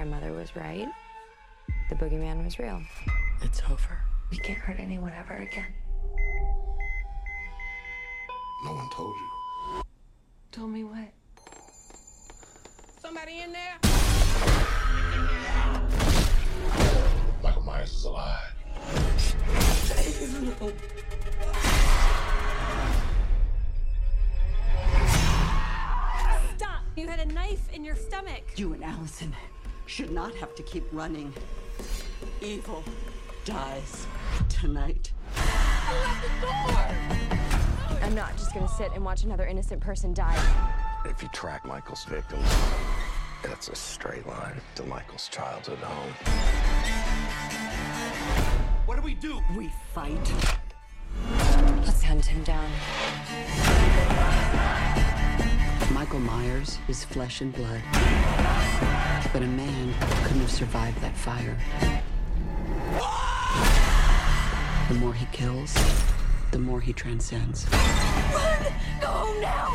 grandmother was right. The boogeyman was real. It's over. We can't hurt anyone ever again. No one told you. Keep running. Evil dies tonight. I'm not just gonna sit and watch another innocent person die. If you track Michael's victims, that's a straight line to Michael's childhood home. What do we do? We fight. Let's hunt him down. Michael Myers is flesh and blood. But a man couldn't have survived that fire. The more he kills, the more he transcends. Run! Go now!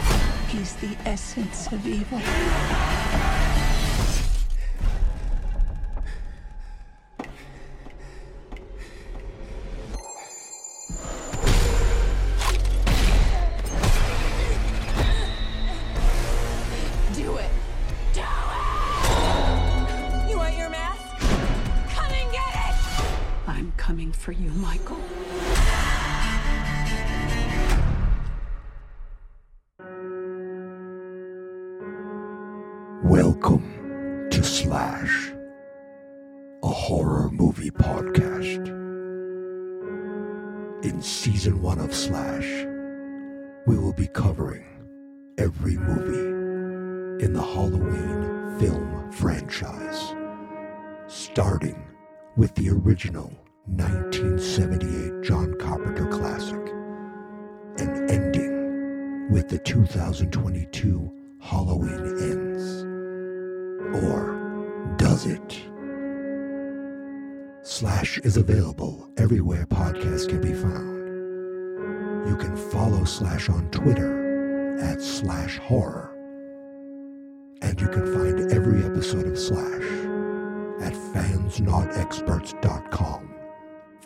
He's the essence of evil. To Slash, a horror movie podcast. In season one of Slash, we will be covering every movie in the Halloween film franchise, starting with the original 1978 John Carpenter classic and ending with the 2022 Halloween Ends. Or Slash is available everywhere podcasts can be found. You can follow Slash on Twitter at Slash Horror. And you can find every episode of Slash at fansnotexperts.com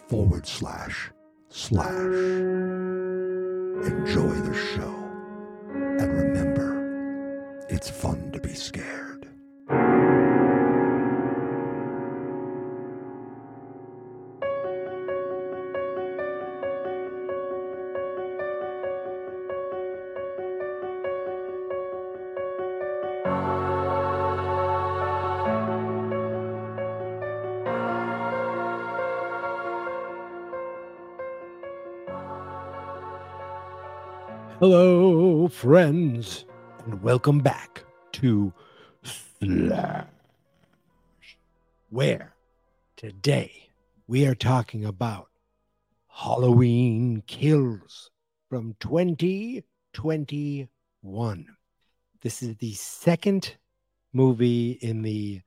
forward slash slash. Enjoy the show. And remember, it's fun to be scared. Hello, friends, and welcome back to Slash, where today we are talking about Halloween Kills from 2021. This is the second movie in the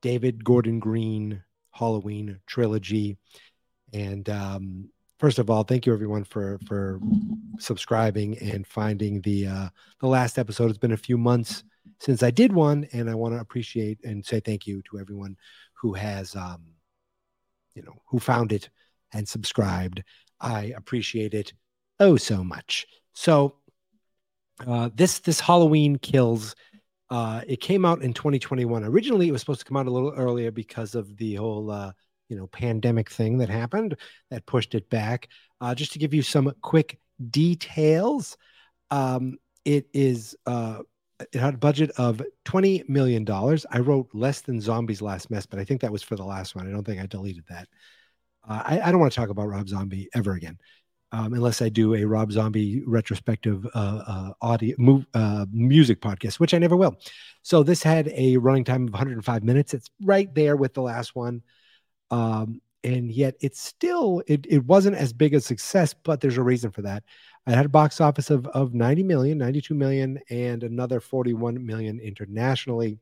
David Gordon Green Halloween trilogy. And um, first of all, thank you everyone for for subscribing and finding the uh, the last episode. It's been a few months since I did one, and I want to appreciate and say thank you to everyone who has um, you know who found it and subscribed. I appreciate it oh so much. So uh, this this Halloween kills. Uh, it came out in 2021. Originally, it was supposed to come out a little earlier because of the whole uh, you know pandemic thing that happened that pushed it back. Uh, just to give you some quick details, um, it is uh, it had a budget of twenty million dollars. I wrote less than Zombies Last Mess, but I think that was for the last one. I don't think I deleted that. Uh, I, I don't want to talk about Rob Zombie ever again. Um, unless I do a Rob Zombie retrospective uh, uh, audio uh, music podcast, which I never will. So this had a running time of 105 minutes. It's right there with the last one um, and yet it's still it, it wasn't as big a success but there's a reason for that. I had a box office of, of 90 million 92 million and another 41 million internationally.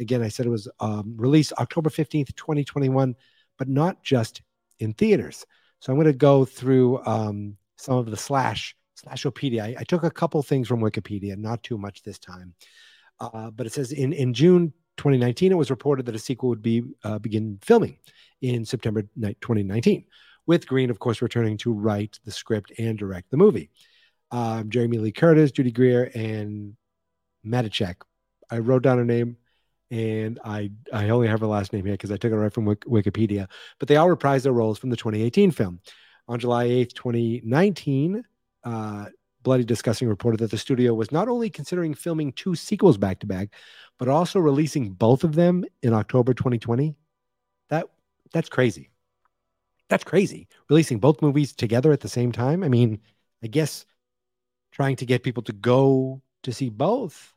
Again i said it was um, released october 15th 2021 but not just in theaters. So i'm going to go through um, some of the slash slashopedia I, I took a couple things from wikipedia not too much this time. Uh, but it says in, in june 2019, it was reported that a sequel would be uh, begin filming in September 2019, with Green, of course, returning to write the script and direct the movie. Um, Jamie Lee Curtis, Judy Greer, and Matichak. I wrote down a name and I I only have her last name here because I took it right from Wikipedia. But they all reprised their roles from the 2018 film. On July 8th, 2019, uh, Bloody Disgusting reported that the studio was not only considering filming two sequels back to back, but also releasing both of them in October 2020. That that's crazy. That's crazy. Releasing both movies together at the same time. I mean, I guess trying to get people to go to see both.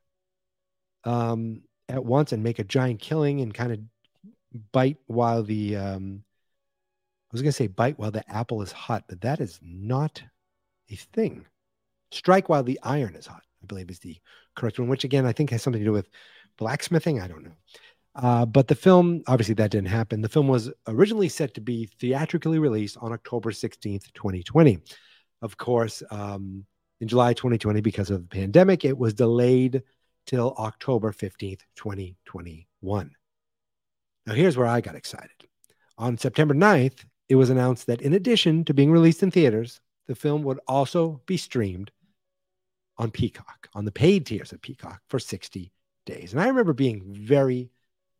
Um, at once and make a giant killing and kind of bite while the um, I was going to say bite while the apple is hot, but that is not a thing. Strike while the iron is hot, I believe is the correct one, which again I think has something to do with blacksmithing. I don't know. Uh, but the film, obviously, that didn't happen. The film was originally set to be theatrically released on October 16th, 2020. Of course, um, in July 2020, because of the pandemic, it was delayed till October 15th, 2021. Now, here's where I got excited. On September 9th, it was announced that in addition to being released in theaters, the film would also be streamed on Peacock, on the paid tiers of Peacock for 60 days. And I remember being very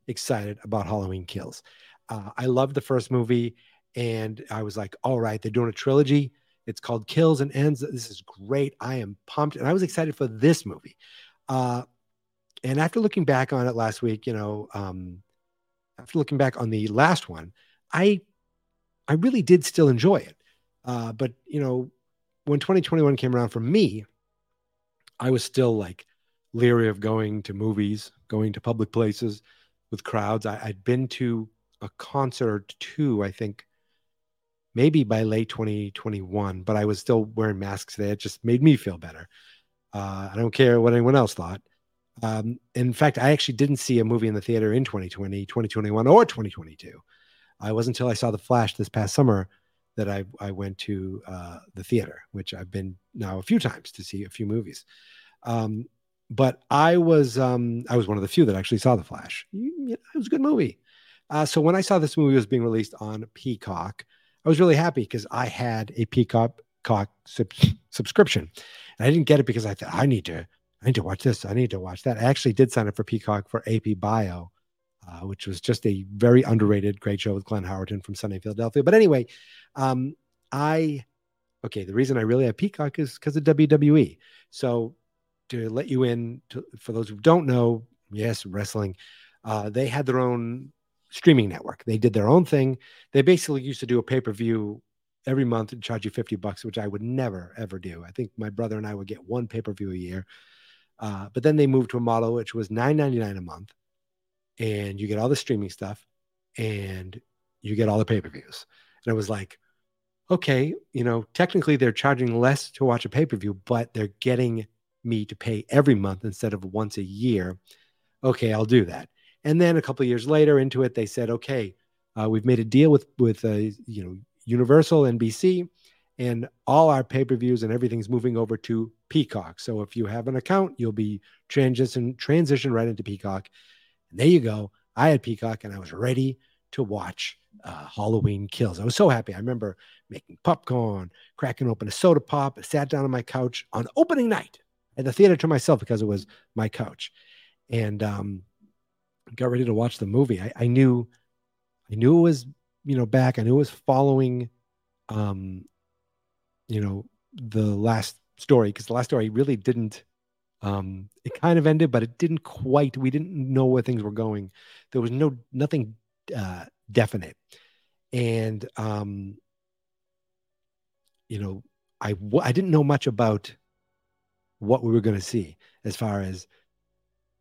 excited about Halloween Kills. Uh, I loved the first movie, and I was like, all right, they're doing a trilogy. It's called Kills and Ends. This is great. I am pumped. And I was excited for this movie. Uh, and after looking back on it last week, you know, um, after looking back on the last one, I I really did still enjoy it. Uh, but you know, when 2021 came around for me, I was still like leery of going to movies, going to public places with crowds. I, I'd been to a concert too, I think maybe by late 2021, but I was still wearing masks there. It just made me feel better. Uh, I don't care what anyone else thought. Um, in fact, I actually didn't see a movie in the theater in 2020, 2021, or 2022. I wasn't until I saw The Flash this past summer that I, I went to uh, the theater, which I've been now a few times to see a few movies. Um, but I was um, I was one of the few that actually saw The Flash. It was a good movie. Uh, so when I saw this movie was being released on Peacock, I was really happy because I had a Peacock sub- subscription, and I didn't get it because I thought I need to I need to watch this. I need to watch that. I actually did sign up for Peacock for AP Bio, uh, which was just a very underrated, great show with Glenn Howerton from Sunday Philadelphia. But anyway, um, I okay. The reason I really have Peacock is because of WWE. So to let you in, to, for those who don't know, yes, wrestling, uh, they had their own streaming network. They did their own thing. They basically used to do a pay per view every month and charge you 50 bucks, which I would never, ever do. I think my brother and I would get one pay per view a year. Uh, but then they moved to a model which was nine ninety nine a month, and you get all the streaming stuff, and you get all the pay per views. And it was like, okay, you know, technically they're charging less to watch a pay per view, but they're getting me to pay every month instead of once a year. Okay, I'll do that. And then a couple years later into it, they said, okay, uh, we've made a deal with with uh, you know Universal, NBC, and all our pay per views and everything's moving over to Peacock. So if you have an account, you'll be transition transition right into Peacock. And there you go. I had Peacock and I was ready to watch uh, Halloween Kills. I was so happy. I remember making popcorn, cracking open a soda pop, sat down on my couch on opening night at the theater to myself because it was my couch, and um, got ready to watch the movie. I, I knew, I knew it was you know back. I knew it was following um, you know the last story because the last story really didn't um it kind of ended but it didn't quite we didn't know where things were going there was no nothing uh definite and um you know i i didn't know much about what we were going to see as far as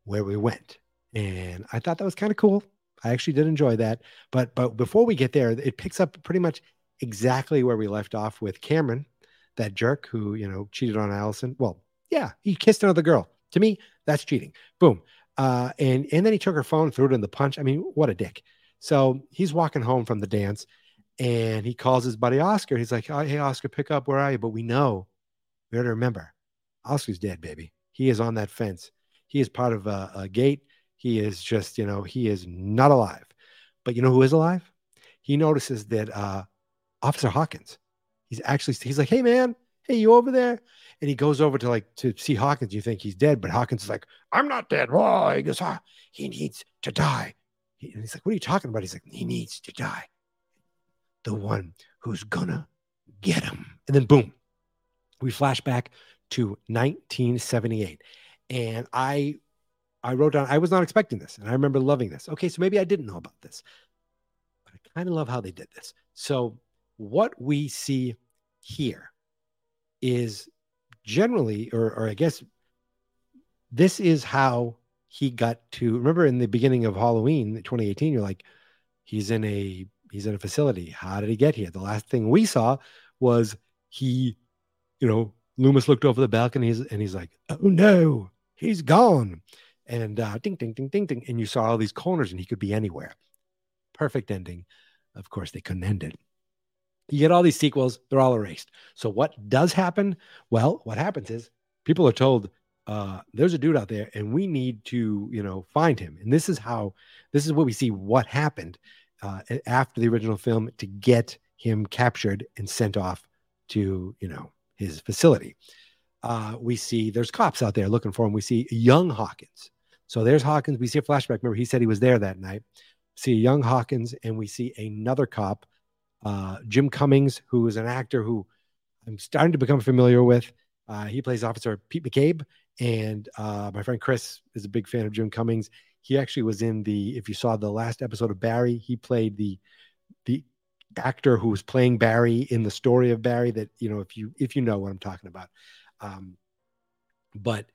where we went and i thought that was kind of cool i actually did enjoy that but but before we get there it picks up pretty much exactly where we left off with cameron that jerk who you know cheated on Allison. Well, yeah, he kissed another girl. To me, that's cheating. Boom. Uh, and and then he took her phone, threw it in the punch. I mean, what a dick. So he's walking home from the dance, and he calls his buddy Oscar. He's like, oh, "Hey, Oscar, pick up. Where are you?" But we know, we got to remember, Oscar's dead, baby. He is on that fence. He is part of a, a gate. He is just, you know, he is not alive. But you know who is alive? He notices that uh, Officer Hawkins, he's actually, he's like, hey, man, hey, you over there? And he goes over to like to see Hawkins. You think he's dead, but Hawkins is like, I'm not dead. Oh, he goes, ah, he needs to die. He- and he's like, what are you talking about? He's like, he needs to die. The one who's gonna get him. And then boom, we flash back to 1978. And I I wrote down, I was not expecting this. And I remember loving this. Okay, so maybe I didn't know about this. But I kind of love how they did this. So what we see here is generally, or, or I guess this is how he got to remember in the beginning of Halloween 2018, you're like, he's in a he's in a facility. How did he get here? The last thing we saw was he, you know, Loomis looked over the balcony and he's, like, oh no, he's gone. And uh, ding, ding, ding, ding, ding. And you saw all these corners and he could be anywhere. Perfect ending. Of course, they couldn't end it. You get all these sequels, they're all erased. So what does happen? Well, what happens is people are told uh, there's a dude out there and we need to, you know, find him. And this is how, this is what we see what happened uh, after the original film to get him captured and sent off to, you know, his facility. Uh, we see there's cops out there looking for him. We see young Hawkins. So there's Hawkins. We see a flashback. Remember, he said he was there that night. See young Hawkins, and we see another cop, uh, Jim Cummings, who is an actor who I'm starting to become familiar with. Uh, he plays Officer Pete McCabe, and uh, my friend Chris is a big fan of Jim Cummings. He actually was in the. If you saw the last episode of Barry, he played the the actor who was playing Barry in the story of Barry. That you know, if you if you know what I'm talking about. Um, but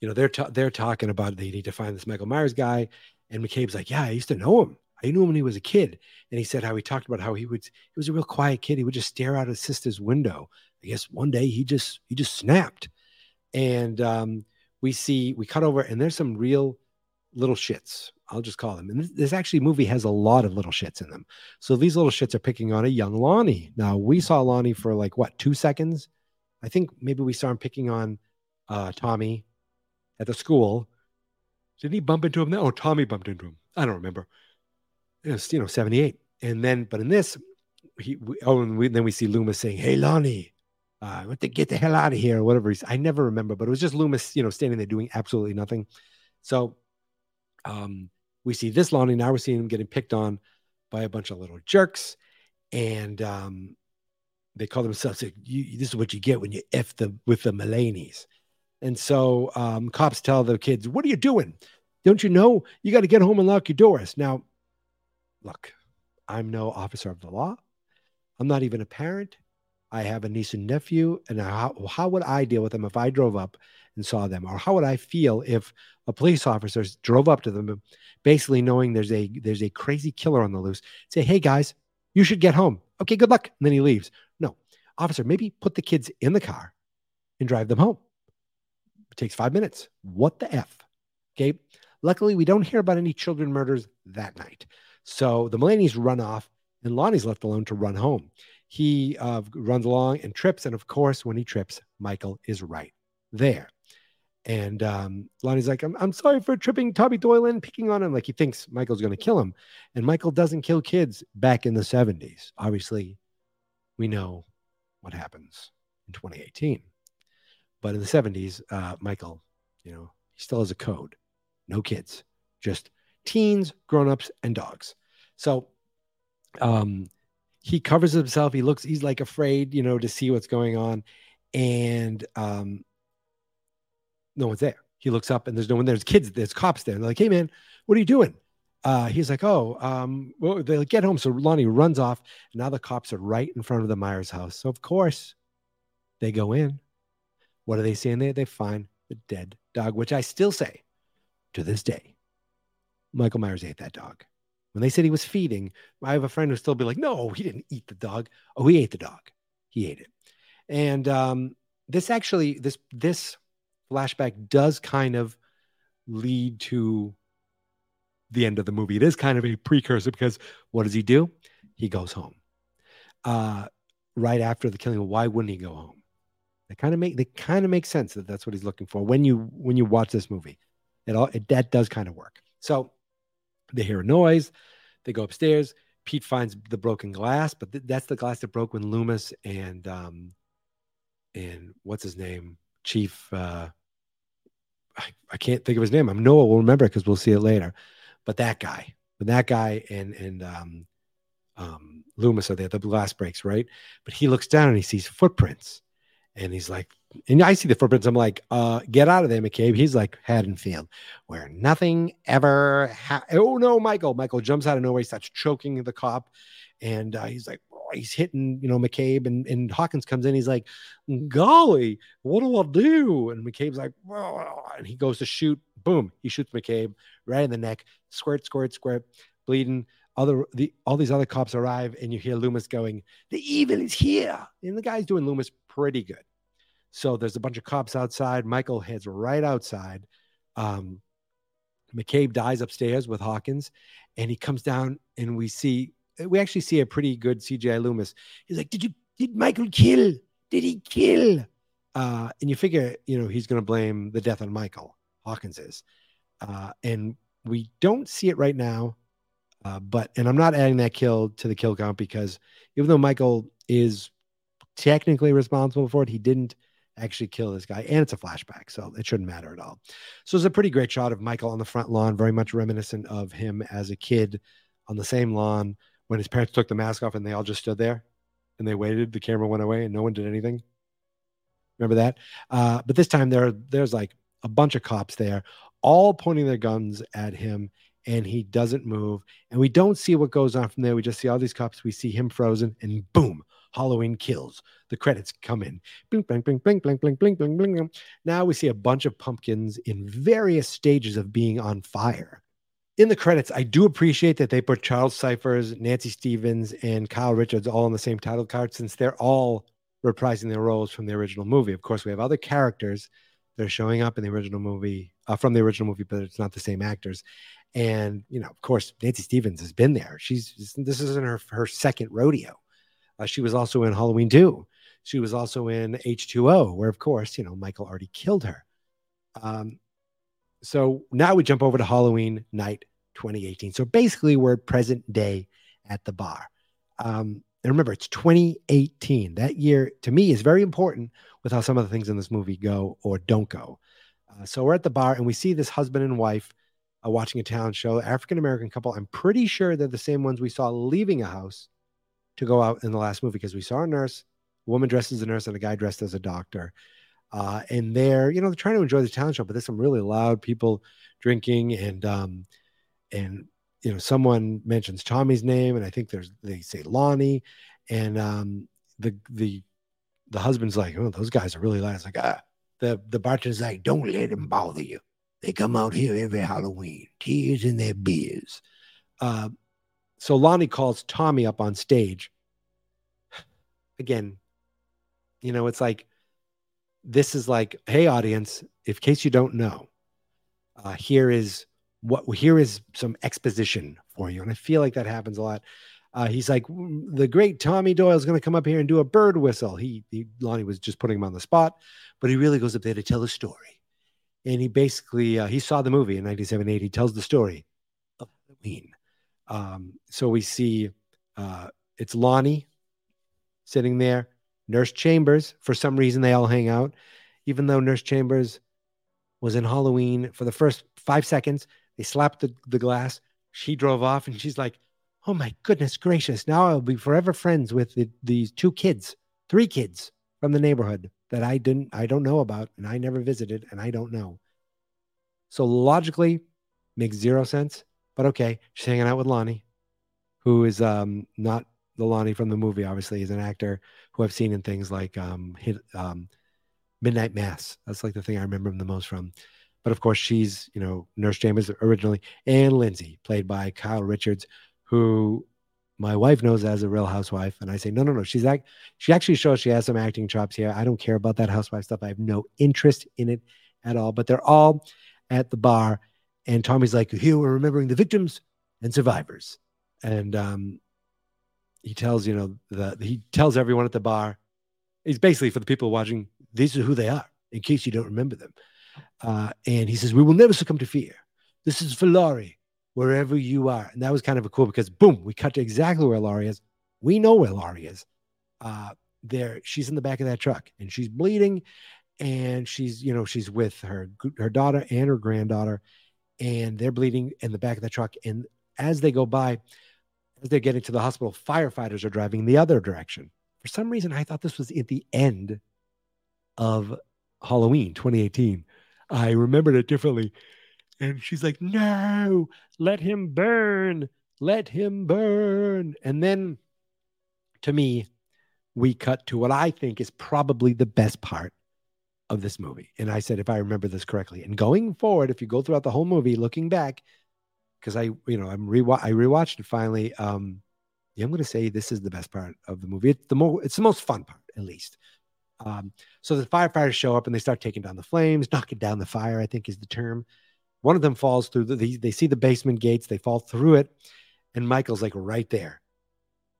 you know, they're ta- they're talking about they need to find this Michael Myers guy, and McCabe's like, yeah, I used to know him. I knew him when he was a kid, and he said how he talked about how he would. He was a real quiet kid. He would just stare out his sister's window. I guess one day he just he just snapped, and um, we see we cut over, and there's some real little shits. I'll just call them. And this, this actually movie has a lot of little shits in them. So these little shits are picking on a young Lonnie. Now we saw Lonnie for like what two seconds. I think maybe we saw him picking on uh, Tommy at the school. Didn't he bump into him? No, oh, Tommy bumped into him. I don't remember. It was, you know, 78. And then, but in this, he, we, oh, and we, then we see Loomis saying, Hey, Lonnie, uh, what the, get the hell out of here, or whatever he's, I never remember, but it was just Loomis, you know, standing there doing absolutely nothing. So, um, we see this Lonnie now. We're seeing him getting picked on by a bunch of little jerks, and um, they call themselves. This is what you get when you f the with the Mulaney's. And so um, cops tell the kids, "What are you doing? Don't you know you got to get home and lock your doors?" Now, look, I'm no officer of the law. I'm not even a parent. I have a niece and nephew, and how, how would I deal with them if I drove up and saw them, or how would I feel if a police officer drove up to them, basically knowing there's a there's a crazy killer on the loose, say, "Hey guys, you should get home." Okay, good luck. And then he leaves. No, officer, maybe put the kids in the car and drive them home. It takes five minutes. What the f? Okay. Luckily, we don't hear about any children murders that night. So the Mulaney's run off, and Lonnie's left alone to run home. He uh, runs along and trips, and of course, when he trips, Michael is right there. And um, Lonnie's like, I'm, I'm sorry for tripping Tommy Doyle and picking on him. Like he thinks Michael's going to kill him. And Michael doesn't kill kids back in the 70s. Obviously, we know what happens in 2018. But in the 70s, uh, Michael, you know, he still has a code no kids, just teens, grown-ups, and dogs. So um, he covers himself. He looks, he's like afraid, you know, to see what's going on. And um, no one's there. He looks up and there's no one. There. There's kids, there's cops there. And they're like, hey, man, what are you doing? Uh, he's like, oh, um, well, they get home. So Lonnie runs off. And now the cops are right in front of the Myers house. So, of course, they go in. What do they see in there? They find the dead dog, which I still say to this day, Michael Myers ate that dog. When they said he was feeding, I have a friend who still be like, no, he didn't eat the dog. Oh, he ate the dog. He ate it. And um, this actually, this this flashback does kind of lead to the end of the movie. It is kind of a precursor because what does he do? He goes home. Uh, right after the killing, why wouldn't he go home? They kind of make they kind of make sense that that's what he's looking for when you when you watch this movie. It all it, that does kind of work. So they hear a noise. They go upstairs. Pete finds the broken glass, but th- that's the glass that broke when Loomis and um and what's his name, Chief. uh I, I can't think of his name. I'm Noah We'll remember because we'll see it later. But that guy, but that guy and and um um Loomis are there. The glass breaks, right? But he looks down and he sees footprints, and he's like, and I see the footprints. I'm like, uh, get out of there, McCabe. He's like Haddonfield, where nothing ever. Ha- oh no, Michael! Michael jumps out of nowhere. He starts choking the cop, and uh, he's like, he's hitting, you know, McCabe, and and Hawkins comes in. He's like, golly, what do I do? And McCabe's like, "Whoa," and he goes to shoot. Boom! He shoots McCabe right in the neck. Squirt, squirt, squirt, bleeding. Other the all these other cops arrive, and you hear Loomis going, "The evil is here," and the guy's doing Loomis pretty good. So there's a bunch of cops outside. Michael heads right outside. Um, McCabe dies upstairs with Hawkins, and he comes down, and we see we actually see a pretty good CGI Loomis. He's like, "Did you did Michael kill? Did he kill?" Uh, and you figure, you know, he's going to blame the death on Michael. Hawkins is, uh, and we don't see it right now. Uh, but and I'm not adding that kill to the kill count because even though Michael is technically responsible for it, he didn't actually kill this guy, and it's a flashback, so it shouldn't matter at all. So it's a pretty great shot of Michael on the front lawn, very much reminiscent of him as a kid on the same lawn when his parents took the mask off and they all just stood there and they waited. The camera went away and no one did anything. Remember that? Uh, but this time there, there's like a bunch of cops there, all pointing their guns at him, and he doesn't move. And we don't see what goes on from there. We just see all these cops. We see him frozen, and boom, Halloween kills. The credits come in. Blink, blink, blink, blink, blink, blink, blink, blink, blink. Now we see a bunch of pumpkins in various stages of being on fire. In the credits, I do appreciate that they put Charles Cyphers, Nancy Stephens, and Kyle Richards all on the same title card since they're all reprising their roles from the original movie. Of course, we have other characters that are showing up in the original movie uh, from the original movie, but it's not the same actors. And you know, of course, Nancy Stephens has been there. She's this isn't her her second rodeo. Uh, she was also in Halloween 2. She was also in H2O, where, of course, you know, Michael already killed her. Um, so now we jump over to Halloween night 2018. So basically, we're present day at the bar. Um, and remember, it's 2018. That year, to me, is very important with how some of the things in this movie go or don't go. Uh, so we're at the bar and we see this husband and wife uh, watching a talent show, African American couple. I'm pretty sure they're the same ones we saw leaving a house to go out in the last movie because we saw a nurse, a woman dressed as a nurse, and a guy dressed as a doctor. Uh, and they're, you know, they're trying to enjoy the talent show, but there's some really loud people drinking and um and you know, someone mentions Tommy's name, and I think there's they say Lonnie, and um the the the husband's like, oh, those guys are really loud. It's like, ah, the the bartender's like, don't let them bother you. They come out here every Halloween, tears in their beers. Uh, so Lonnie calls Tommy up on stage. Again, you know, it's like this is like, hey, audience, in case you don't know, uh, here is what here is some exposition for you. And I feel like that happens a lot. Uh, he's like, the great Tommy Doyle is going to come up here and do a bird whistle. He, he, Lonnie was just putting him on the spot, but he really goes up there to tell a story. And he basically, uh, he saw the movie in 1978. He tells the story of Halloween. Um, so we see uh, it's Lonnie sitting there, Nurse Chambers. For some reason, they all hang out, even though Nurse Chambers was in Halloween for the first five seconds. They slapped the, the glass. She drove off, and she's like, "Oh my goodness gracious! Now I'll be forever friends with the, these two kids, three kids from the neighborhood that I didn't, I don't know about, and I never visited, and I don't know." So logically, makes zero sense. But okay, she's hanging out with Lonnie, who is um, not the Lonnie from the movie. Obviously, he's an actor who I've seen in things like um, hit, um, Midnight Mass. That's like the thing I remember him the most from. But of course, she's you know Nurse Chambers originally, and Lindsay, played by Kyle Richards, who my wife knows as a real housewife. And I say, no, no, no. She's like, she actually shows she has some acting chops here. I don't care about that housewife stuff. I have no interest in it at all. But they're all at the bar and Tommy's like, here we're remembering the victims and survivors. And um, he tells, you know, the he tells everyone at the bar, he's basically for the people watching, these are who they are, in case you don't remember them. Uh, and he says, We will never succumb to fear. This is for Laurie, wherever you are. And that was kind of a cool because boom, we cut to exactly where Laurie is. We know where Laurie is. Uh, there, she's in the back of that truck and she's bleeding, and she's you know she's with her her daughter and her granddaughter, and they're bleeding in the back of the truck. And as they go by, as they're getting to the hospital, firefighters are driving the other direction. For some reason, I thought this was at the end of Halloween 2018. I remembered it differently. And she's like, no, let him burn. Let him burn. And then to me, we cut to what I think is probably the best part of this movie. And I said, if I remember this correctly, and going forward, if you go throughout the whole movie, looking back, because I, you know, I'm I rewatched it finally. Um, yeah, I'm going to say this is the best part of the movie. It's the more, it's the most fun part, at least. Um, so the firefighters show up and they start taking down the flames, knocking down the fire. I think is the term. One of them falls through the. They, they see the basement gates. They fall through it, and Michael's like right there,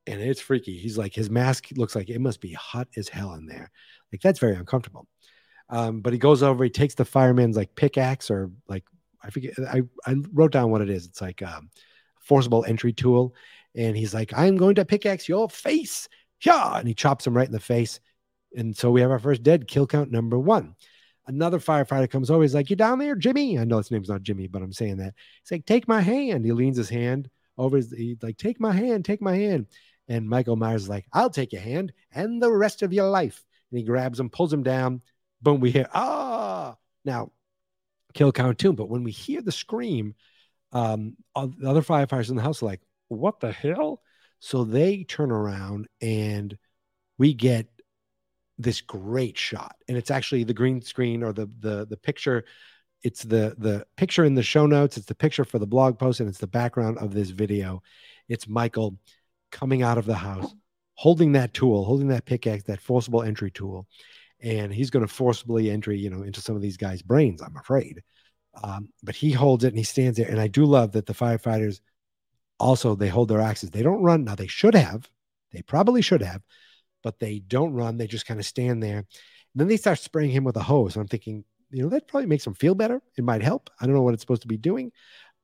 and it's freaky. He's like his mask looks like it must be hot as hell in there. Like that's very uncomfortable. Um, but he goes over. He takes the fireman's like pickaxe or like I forget. I I wrote down what it is. It's like um, forcible entry tool, and he's like, "I'm going to pickaxe your face." Yeah, and he chops him right in the face and so we have our first dead kill count number one. Another firefighter comes over. He's like, You down there, Jimmy? I know his name's not Jimmy, but I'm saying that. He's like, Take my hand. He leans his hand over. His, he's like, Take my hand, take my hand. And Michael Myers is like, I'll take your hand and the rest of your life. And he grabs him, pulls him down. Boom, we hear, Ah. Now, kill count two. But when we hear the scream, um, the other firefighters in the house are like, What the hell? So they turn around and we get this great shot and it's actually the green screen or the the the picture. It's the the picture in the show notes it's the picture for the blog post and it's the background of this video. It's michael coming out of the house holding that tool holding that pickaxe that forcible entry tool and he's going to forcibly entry you know into some of these guys brains i'm afraid. Um, but he holds it and he stands there and i do love that the firefighters also they hold their axes. They don't run. Now they should have. They probably should have but they don't run. They just kind of stand there. And then they start spraying him with a hose. And I'm thinking, you know, that probably makes him feel better. It might help. I don't know what it's supposed to be doing.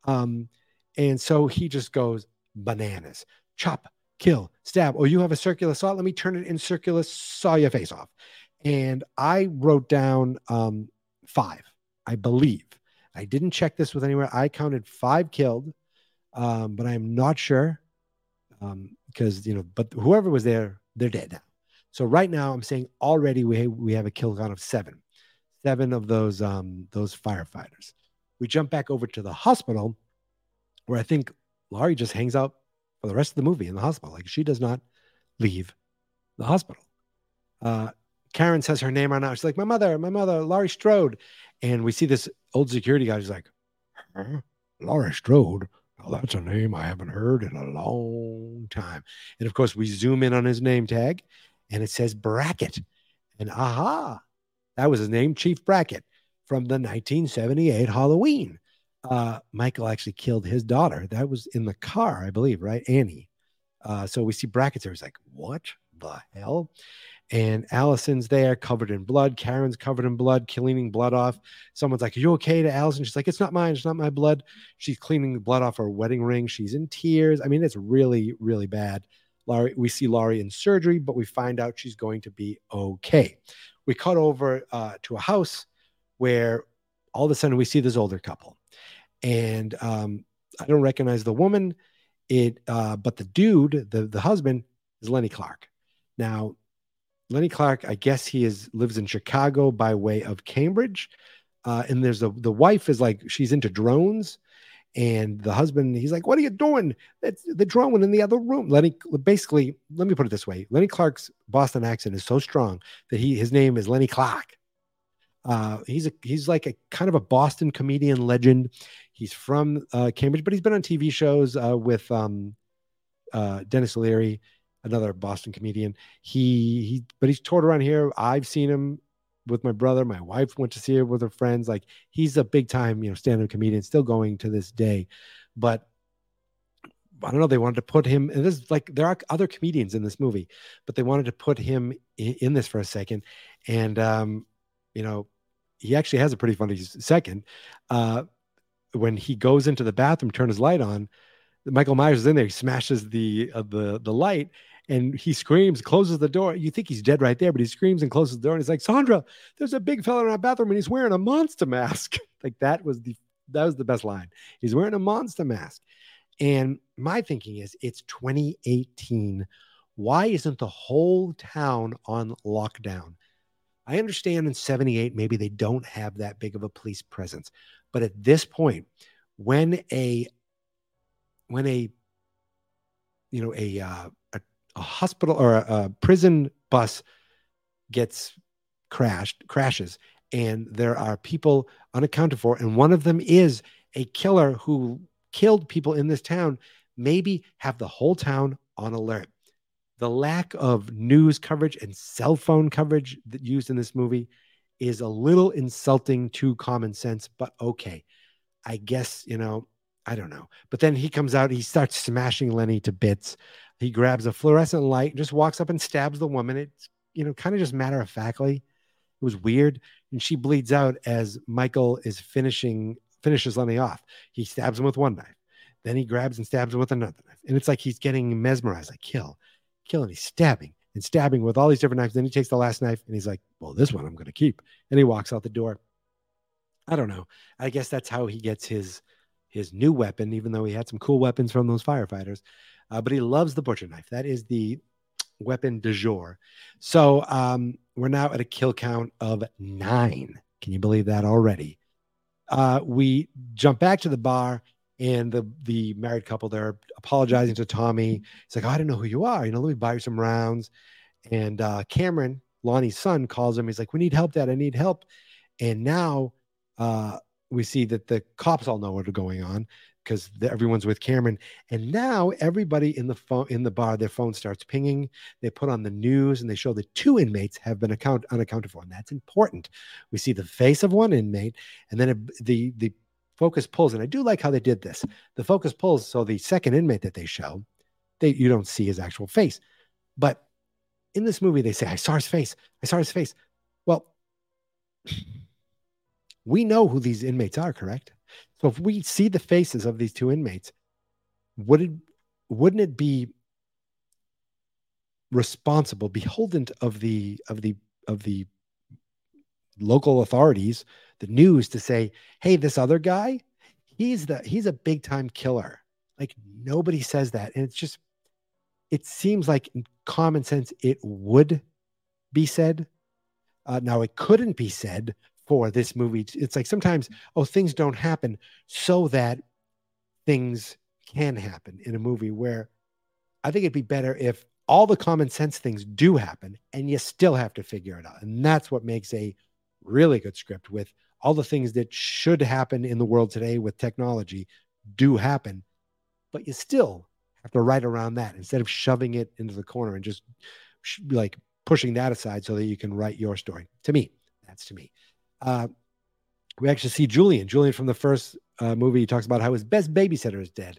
Um, and so he just goes bananas. Chop, kill, stab. Oh, you have a circular saw? Let me turn it in circular, saw your face off. And I wrote down um, five, I believe. I didn't check this with anywhere. I counted five killed, um, but I'm not sure because, um, you know, but whoever was there, they're dead now. So right now, I'm saying already we we have a kill count of seven, seven of those um those firefighters. We jump back over to the hospital, where I think Laurie just hangs out for the rest of the movie in the hospital. Like she does not leave the hospital. Uh, Karen says her name right now. She's like, "My mother, my mother, Laurie Strode," and we see this old security guy. He's like, huh? "Laurie Strode." Oh, that's a name I haven't heard in a long time. And of course, we zoom in on his name tag, and it says Brackett. And aha, that was his name, Chief Brackett, from the 1978 Halloween. Uh, Michael actually killed his daughter. That was in the car, I believe, right? Annie. Uh, so we see Brackett there. He's like, what the hell? And Allison's there covered in blood. Karen's covered in blood, cleaning blood off. Someone's like, Are you okay to Allison? She's like, It's not mine. It's not my blood. She's cleaning the blood off her wedding ring. She's in tears. I mean, it's really, really bad. Laurie, we see Laurie in surgery, but we find out she's going to be okay. We cut over uh, to a house where all of a sudden we see this older couple, and um, I don't recognize the woman. It, uh, but the dude, the the husband, is Lenny Clarke. Now, Lenny Clarke, I guess he is lives in Chicago by way of Cambridge, uh, and there's a the wife is like she's into drones, and the husband, he's like, What are you doing? That's the drone in the other room. Lenny, basically, let me put it this way Lenny Clarke's Boston accent is so strong that he his name is Lenny Clarke. Uh, he's a he's like a kind of a Boston comedian legend. He's from uh, Cambridge, but he's been on TV shows uh, with um, uh, Denis Leary, another Boston comedian. He he, but he's toured around here. I've seen him with my brother. My wife went to see it with her friends. Like he's a big time, you know, stand-up comedian, still going to this day. But I don't know. They wanted to put him, and this like there are other comedians in this movie, but they wanted to put him in, in this for a second, and um, you know, he actually has a pretty funny second. Uh, when he goes into the bathroom, turn his light on, Michael Myers is in there. He smashes the uh, the the light, and he screams, closes the door. You think he's dead right there, but he screams and closes the door, and he's like, "Sandra, there's a big fella in our bathroom, and he's wearing a monster mask." like that was the that was the best line. He's wearing a monster mask, and my thinking is, it's 2018. Why isn't the whole town on lockdown? I understand in 78, maybe they don't have that big of a police presence. But at this point, when a when a you know a uh, a, hospital or a, a prison bus gets crashed crashes and there are people unaccounted for and one of them is a killer who killed people in this town maybe have the whole town on alert the lack of news coverage and cell phone coverage that used in this movie is a little insulting to common sense, but okay. I guess, you know, I don't know. But then he comes out, he starts smashing Lenny to bits. He grabs a fluorescent light, just walks up and stabs the woman. It's, you know, kind of just matter of factly. It was weird. And she bleeds out as Michael is finishing, finishes Lenny off. He stabs him with one knife. Then he grabs and stabs him with another knife. And it's like he's getting mesmerized, like kill, killing, he's stabbing and stabbing with all these different knives. Then he takes the last knife and he's like, Well, this one I'm going to keep. And he walks out the door. I don't know. I guess that's how he gets his his new weapon, even though he had some cool weapons from those firefighters. Uh, but he loves the butcher knife. That is the weapon de jour. So um, we're now at a kill count of nine. Can you believe that already? Uh, we jump back to the bar and the the married couple they're apologizing to Tommy. He's like, oh, I don't know who you are. You know, let me buy you some rounds. And uh, Cameron, Lonnie's son, calls him. He's like, We need help, Dad. I need help. And now uh, we see that the cops all know what's going on because everyone's with Cameron. And now everybody in the phone in the bar, their phone starts pinging. They put on the news and they show that two inmates have been account unaccounted for, and that's important. We see the face of one inmate, and then the the focus pulls, and I do like how they did this. The focus pulls, so the second inmate that they show, they you don't see his actual face, but in this movie they say, "I saw his face. I saw his face." Well, we know who these inmates are, correct? So if we see the faces of these two inmates, would it wouldn't it be responsible, beholden of the of the of the local authorities the news to say, hey, this other guy, he's the he's a big time killer. Like nobody says that. And it's just it seems like common sense it would be said. Uh, now it couldn't be said for this movie. It's like sometimes, oh, things don't happen so that things can happen in a movie where I think it'd be better if all the common sense things do happen and you still have to figure it out. And that's what makes a really good script with all the things that should happen in the world today with technology do happen, but you still have to write around that instead of shoving it into the corner and just like pushing that aside so that you can write your story. To me, that's to me. Uh, we actually see Julian. Julian from the first uh, movie he talks about how his best babysitter is dead.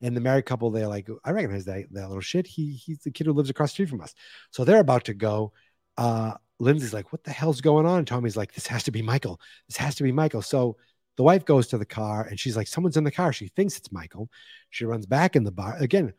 And the married couple, they're like, I recognize that, that little shit. He he's the kid who lives across the street from us. So they're about to go. Uh, Lindsay's like, what the hell's going on? And Tommy's like, this has to be Michael. This has to be Michael. So the wife goes to the car and she's like, someone's in the car. She thinks it's Michael. She runs back in the bar. Again,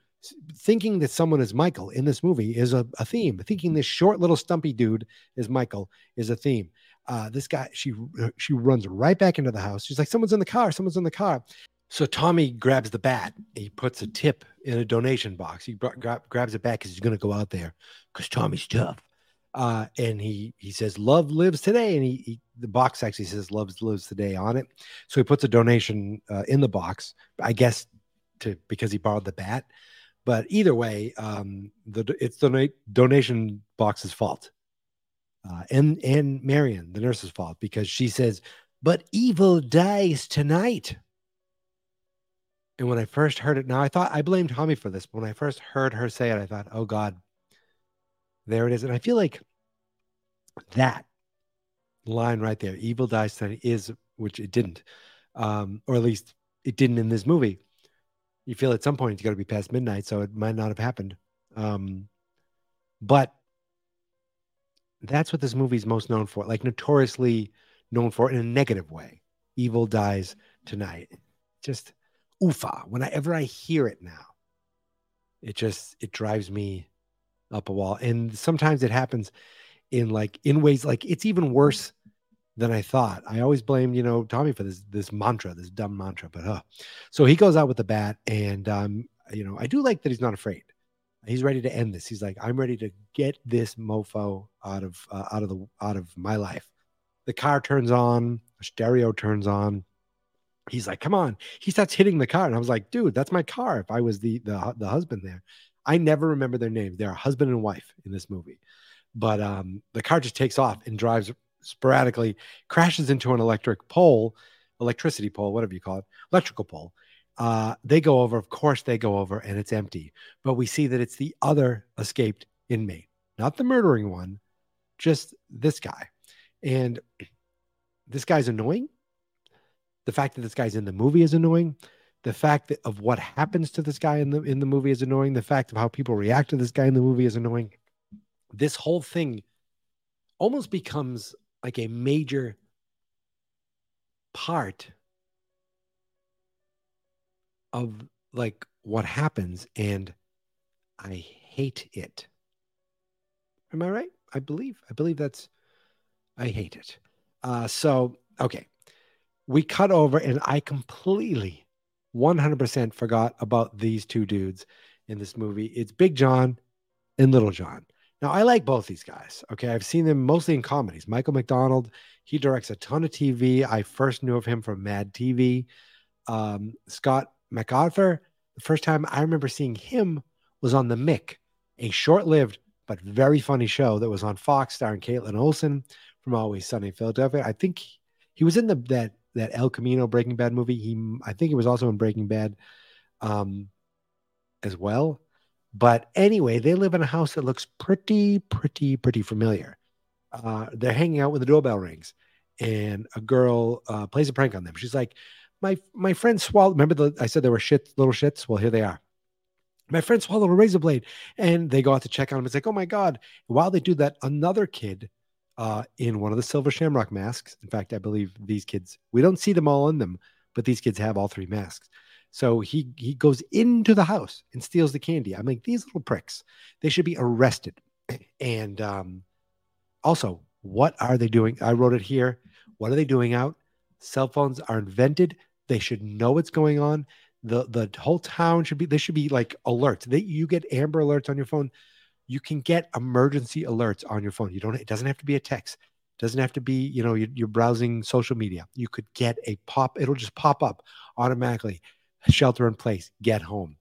thinking that someone is Michael in this movie is a, a theme. Thinking this short little stumpy dude is Michael is a theme. Uh, this guy, she she runs right back into the house. She's like, someone's in the car. Someone's in the car. So Tommy grabs the bat. He puts a tip in a donation box. He gra- grabs it back because he's going to go out there because Tommy's tough uh, and he he says love lives today and he, he, the box actually says love lives today on it so he puts a donation uh, in the box i guess to because he borrowed the bat but either way um the it's the donation box's fault uh, and and marion the nurse's fault because she says but evil dies tonight and when i first heard it now i thought i blamed tommy for this but when i first heard her say it i thought oh god there it is. And I feel like that line right there, evil dies tonight, is, which it didn't, um, or at least it didn't in this movie. You feel at some point it's got to be past midnight, so it might not have happened. Um, but that's what this movie is most known for, like notoriously known for in a negative way. Evil dies tonight. just oofa. Whenever I hear it now, it just it drives me up a wall. And sometimes it happens in like in ways like it's even worse than I thought. I always blame, you know, Tommy for this this mantra, this dumb mantra. But uh so he goes out with the bat, and um, you know, I do like that he's not afraid. He's ready to end this. He's like, I'm ready to get this mofo out of uh, out of the out of my life. The car turns on, stereo turns on. He's like, "Come on!" He starts hitting the car, and I was like, "Dude, that's my car." If I was the the the husband there, I never remember their names. They're husband and wife in this movie, but um, the car just takes off and drives sporadically, crashes into an electric pole, electricity pole, whatever you call it, electrical pole. Uh, they go over, of course, they go over, and it's empty. But we see that it's the other escaped inmate, not the murdering one, just this guy. And this guy's annoying. The fact that this guy's in the movie is annoying. The fact that of what happens to this guy in the in the movie is annoying. The fact of how people react to this guy in the movie is annoying. This whole thing almost becomes like a major part of like what happens and I hate it. Am I right? I believe. I believe that's I hate it. Uh so okay. We cut over and I completely 100% forgot about these two dudes in this movie. It's Big John and Little John. Now, I like both these guys. Okay. I've seen them mostly in comedies. Michael McDonald, he directs a ton of TV. I first knew of him from Mad TV. Um, Scott MacArthur, the first time I remember seeing him was on The Mick, a short lived but very funny show that was on Fox starring Kaitlin Olson from Always Sunny in Philadelphia. I think he was in the that that El Camino Breaking Bad movie. He I think he was also in Breaking Bad um as well. But anyway, they live in a house that looks pretty, pretty, pretty familiar. Uh, they're hanging out when the doorbell rings, and a girl uh, plays a prank on them. She's like, "My my friend swallowed." Remember the I said there were shit little shits. Well, here they are. My friend swallowed a razor blade, and they go out to check on him. It's like, "Oh my god!" While they do that, another kid uh, in one of the silver shamrock masks. In fact, I believe these kids. We don't see them all in them, but these kids have all three masks. So he he goes into the house and steals the candy. I'm like, these little pricks, they should be arrested. And um, also, what are they doing? I wrote it here. What are they doing out? Cell phones are invented. They should know what's going on. The the whole town should be. They should be like alerts. That you get Amber alerts on your phone. You can get emergency alerts on your phone. You don't. It doesn't have to be a text. It doesn't have to be. You know, you're, you're browsing social media. You could get a pop. It'll just pop up automatically shelter in place, get home.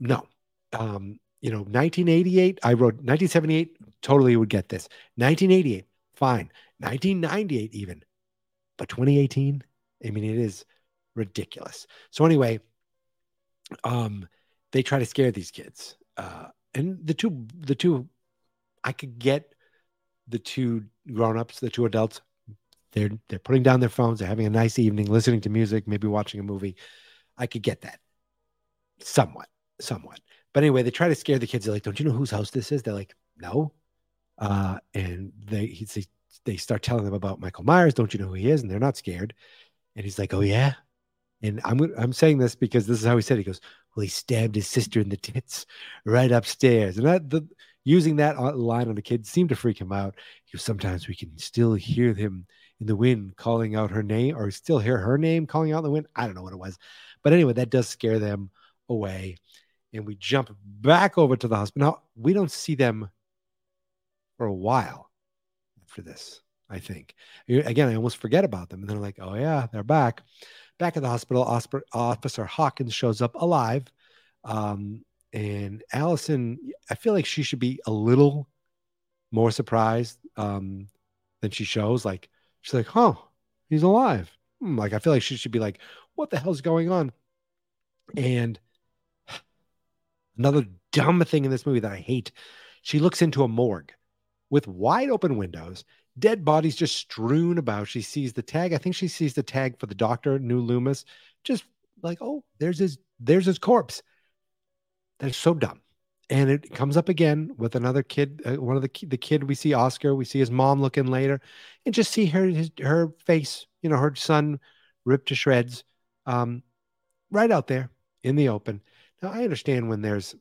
No. Um, you know, 1988, I wrote 1978, totally would get this. 1988, fine. 1998, even. But 2018, I mean, it is ridiculous. So, anyway, um, they try to scare these kids. Uh, and the two, the two, I could get the two grown-ups, the two adults, they're they're putting down their phones, they're having a nice evening, listening to music, maybe watching a movie. I could get that somewhat, somewhat. But anyway, they try to scare the kids. They're like, "Don't you know whose house this is?" They're like, "No," uh, and they he, they they start telling them about Michael Myers. Don't you know who he is? And they're not scared. And he's like, "Oh yeah." And I'm I'm saying this because this is how he said. It. He goes, "Well, he stabbed his sister in the tits right upstairs," and that the using that line on the kid seemed to freak him out. Goes, "Sometimes we can still hear him in the wind calling out her name, or still hear her name calling out in the wind. I don't know what it was." But anyway, that does scare them away. And we jump back over to the hospital. Now, we don't see them for a while after this, I think. Again, I almost forget about them. And then they're like, oh, yeah, they're back. Back at the hospital, Officer Hawkins shows up alive. Um, and Allison, I feel like she should be a little more surprised um, than she shows. Like, she's like, huh, he's alive. Hmm, like, I feel like she should be like, what the hell's going on? And another dumb thing in this movie that I hate, she looks into a morgue with wide open windows, dead bodies just strewn about. She sees the tag. I think she sees the tag for the doctor, New Loomis, just like, oh, there's his, there's his corpse. That's so dumb. And it comes up again with another kid, uh, one of the the kid we see Oscar, we see his mom looking later, and just see her his, her face, you know, her son ripped to shreds um, right out there in the open. Now I understand when there's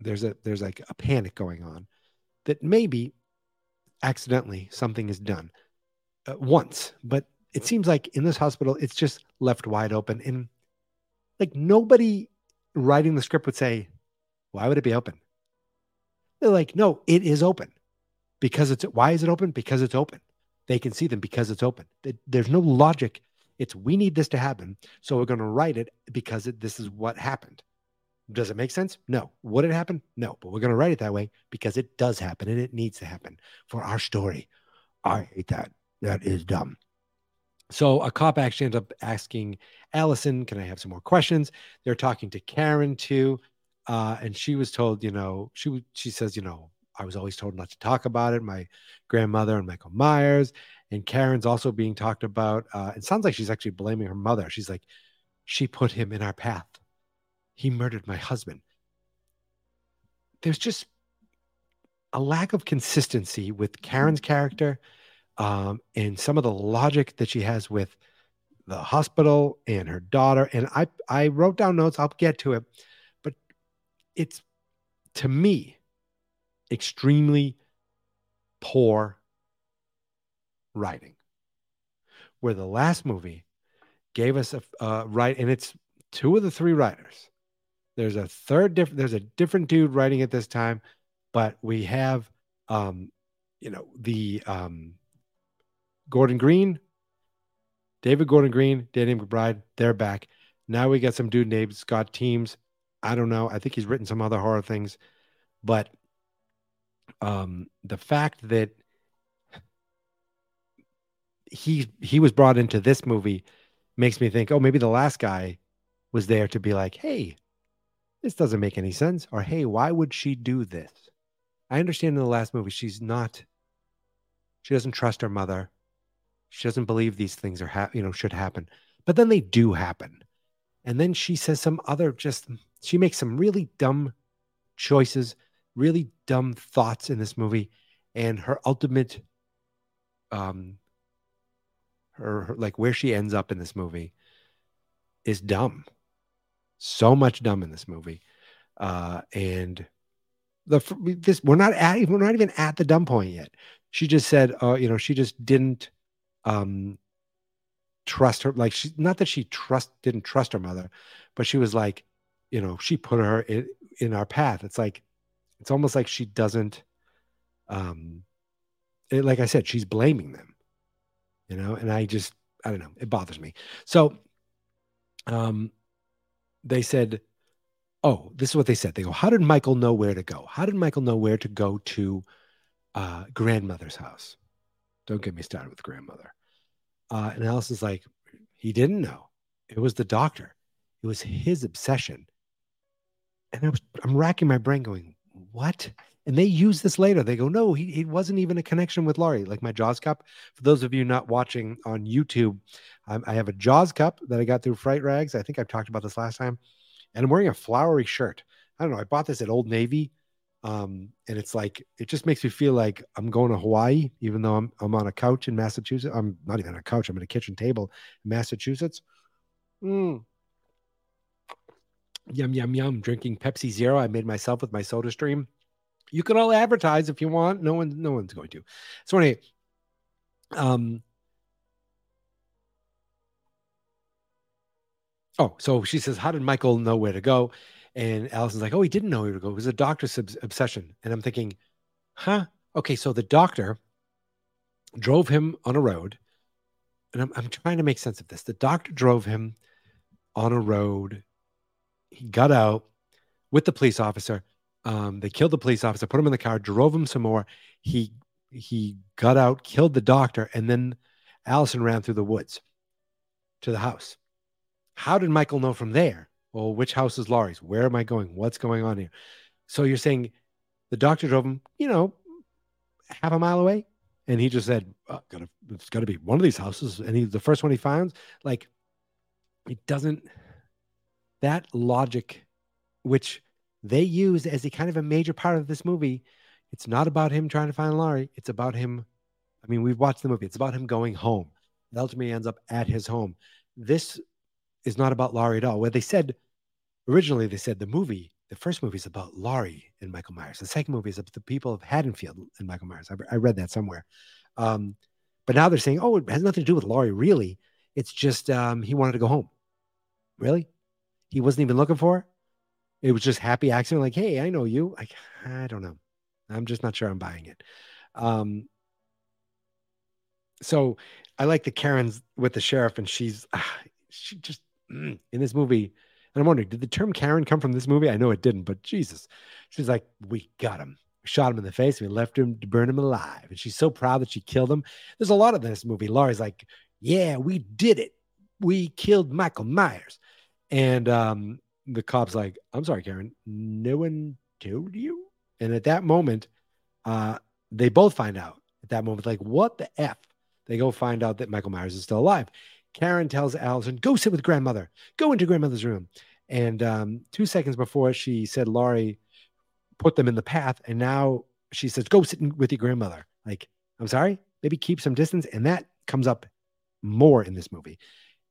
there's a there's like a panic going on that maybe accidentally something is done uh, once, but it seems like in this hospital it's just left wide open. And like nobody writing the script would say why would it be open? They're like no it is open. Because it's why is it open? Because it's open. They can see them because it's open. There's no logic. It's we need this to happen so we're going to write it because it, this is what happened does it make sense no would it happen no but we're going to write it that way because it does happen and it needs to happen for our story i hate that that is dumb so a cop actually ends up asking Allison, "Can I have some more questions?" They're talking to Karen too, uh, and she was told, you know, she she says, you know, I was always told not to talk about it. My grandmother and Michael Myers, and Karen's also being talked about. Uh, it sounds like she's actually blaming her mother. She's like, she put him in our path. He murdered my husband. There's just a lack of consistency with Karen's character um, and some of the logic that she has with the hospital and her daughter. And I I wrote down notes. I'll get to it, but it's to me extremely poor writing. Where the last movie gave us a uh, right, and it's two of the three writers. There's a third different. There's a different dude writing it this time, but we have, um, you know, the um, Gordon Green, David Gordon Green, Danny McBride, they're back. Now we got some dude named Scott Teems. I don't know. I think he's written some other horror things, but um, the fact that he he was brought into this movie makes me think, oh, maybe the last guy was there to be like, hey, this doesn't make any sense, or hey, why would she do this? I understand in the last movie she's not, she doesn't trust her mother. She doesn't believe these things are ha- you know should happen. But then they do happen. And then she says some other just she makes some really dumb choices really dumb thoughts in this movie and her ultimate um her, her like where she ends up in this movie is dumb so much dumb in this movie. Uh and the this we're not at we're not even at the dumb point yet. She just said uh you know she just didn't um trust her like she not that she trust didn't trust her mother but she was like you know she put her in, in our path. It's like it's almost like she doesn't um it, like i said she's blaming them you know and i just i don't know it bothers me. So um they said oh this is what they said they go how did michael know where to go how did michael know where to go to uh grandmother's house don't get me started with grandmother uh, and Allison's like, he didn't know. It was the doctor. It was his obsession. And I was, I'm racking my brain going, what? And they use this later. They go, no, he, he wasn't even a connection with Laurie. Like my Jaws cup. For those of you not watching on YouTube, um, I have a Jaws cup that I got through Fright Rags. I think I've talked about this last time. And I'm wearing a flowery shirt. I don't know. I bought this at Old Navy um and it's like it just makes me feel like i'm going to hawaii even though i'm i'm on a couch in massachusetts i'm not even on a couch i'm at a kitchen table in massachusetts mm. yum yum yum drinking pepsi zero i made myself with my soda stream you can all advertise if you want no one no one's going to so anyway um oh so she says how did michael know where to go and Allison's like, oh, he didn't know where to go. It was a doctor's obs- obsession. And I'm thinking, huh? Okay, so the doctor drove him on a road. And I'm, I'm trying to make sense of this. The doctor drove him on a road. He got out with the police officer. Um, they killed the police officer, put him in the car, drove him some more. He he got out, killed the doctor, and then Allison ran through the woods to the house. How did Michael know from there? Well, which house is Laurie's? Where am I going? What's going on here? So you're saying the doctor drove him, you know, half a mile away, and he just said, oh, "Gotta, it's got to be one of these houses." And he, the first one he finds, like, it doesn't. That logic, which they use as a kind of a major part of this movie, it's not about him trying to find Laurie. It's about him. I mean, we've watched the movie. It's about him going home. It ultimately ends up at his home. this is not about Laurie at all. Where they said originally, they said the movie, the first movie is about Laurie and Michael Myers. The second movie is about the people of Haddonfield and Michael Myers. I, I read that somewhere. Um, but now they're saying, oh, it has nothing to do with Laurie, really. It's just um, he wanted to go home. Really? He wasn't even looking for her? It was just happy accident, like, hey, I know you. Like, I don't know. I'm just not sure I'm buying it. Um, so I like the Karen's with the sheriff, and she's she just mm, in this movie. And I'm wondering, did the term Karen come from this movie? I know it didn't, but Jesus, she's like, we got him, shot him in the face, we left him to burn him alive, and she's so proud that she killed him. There's a lot of this movie. Laurie's like, yeah, we did it, we killed Michael Myers, and um, the cop's like, I'm sorry, Karen, no one told you. And at that moment, uh, they both find out at that moment, like, what the F? They go find out that Michael Myers is still alive. Karen tells Allison, go sit with grandmother, go into grandmother's room. And um, two seconds before, she said Laurie put them in the path. And now she says, go sit with your grandmother. Like, I'm sorry, maybe keep some distance. And that comes up more in this movie.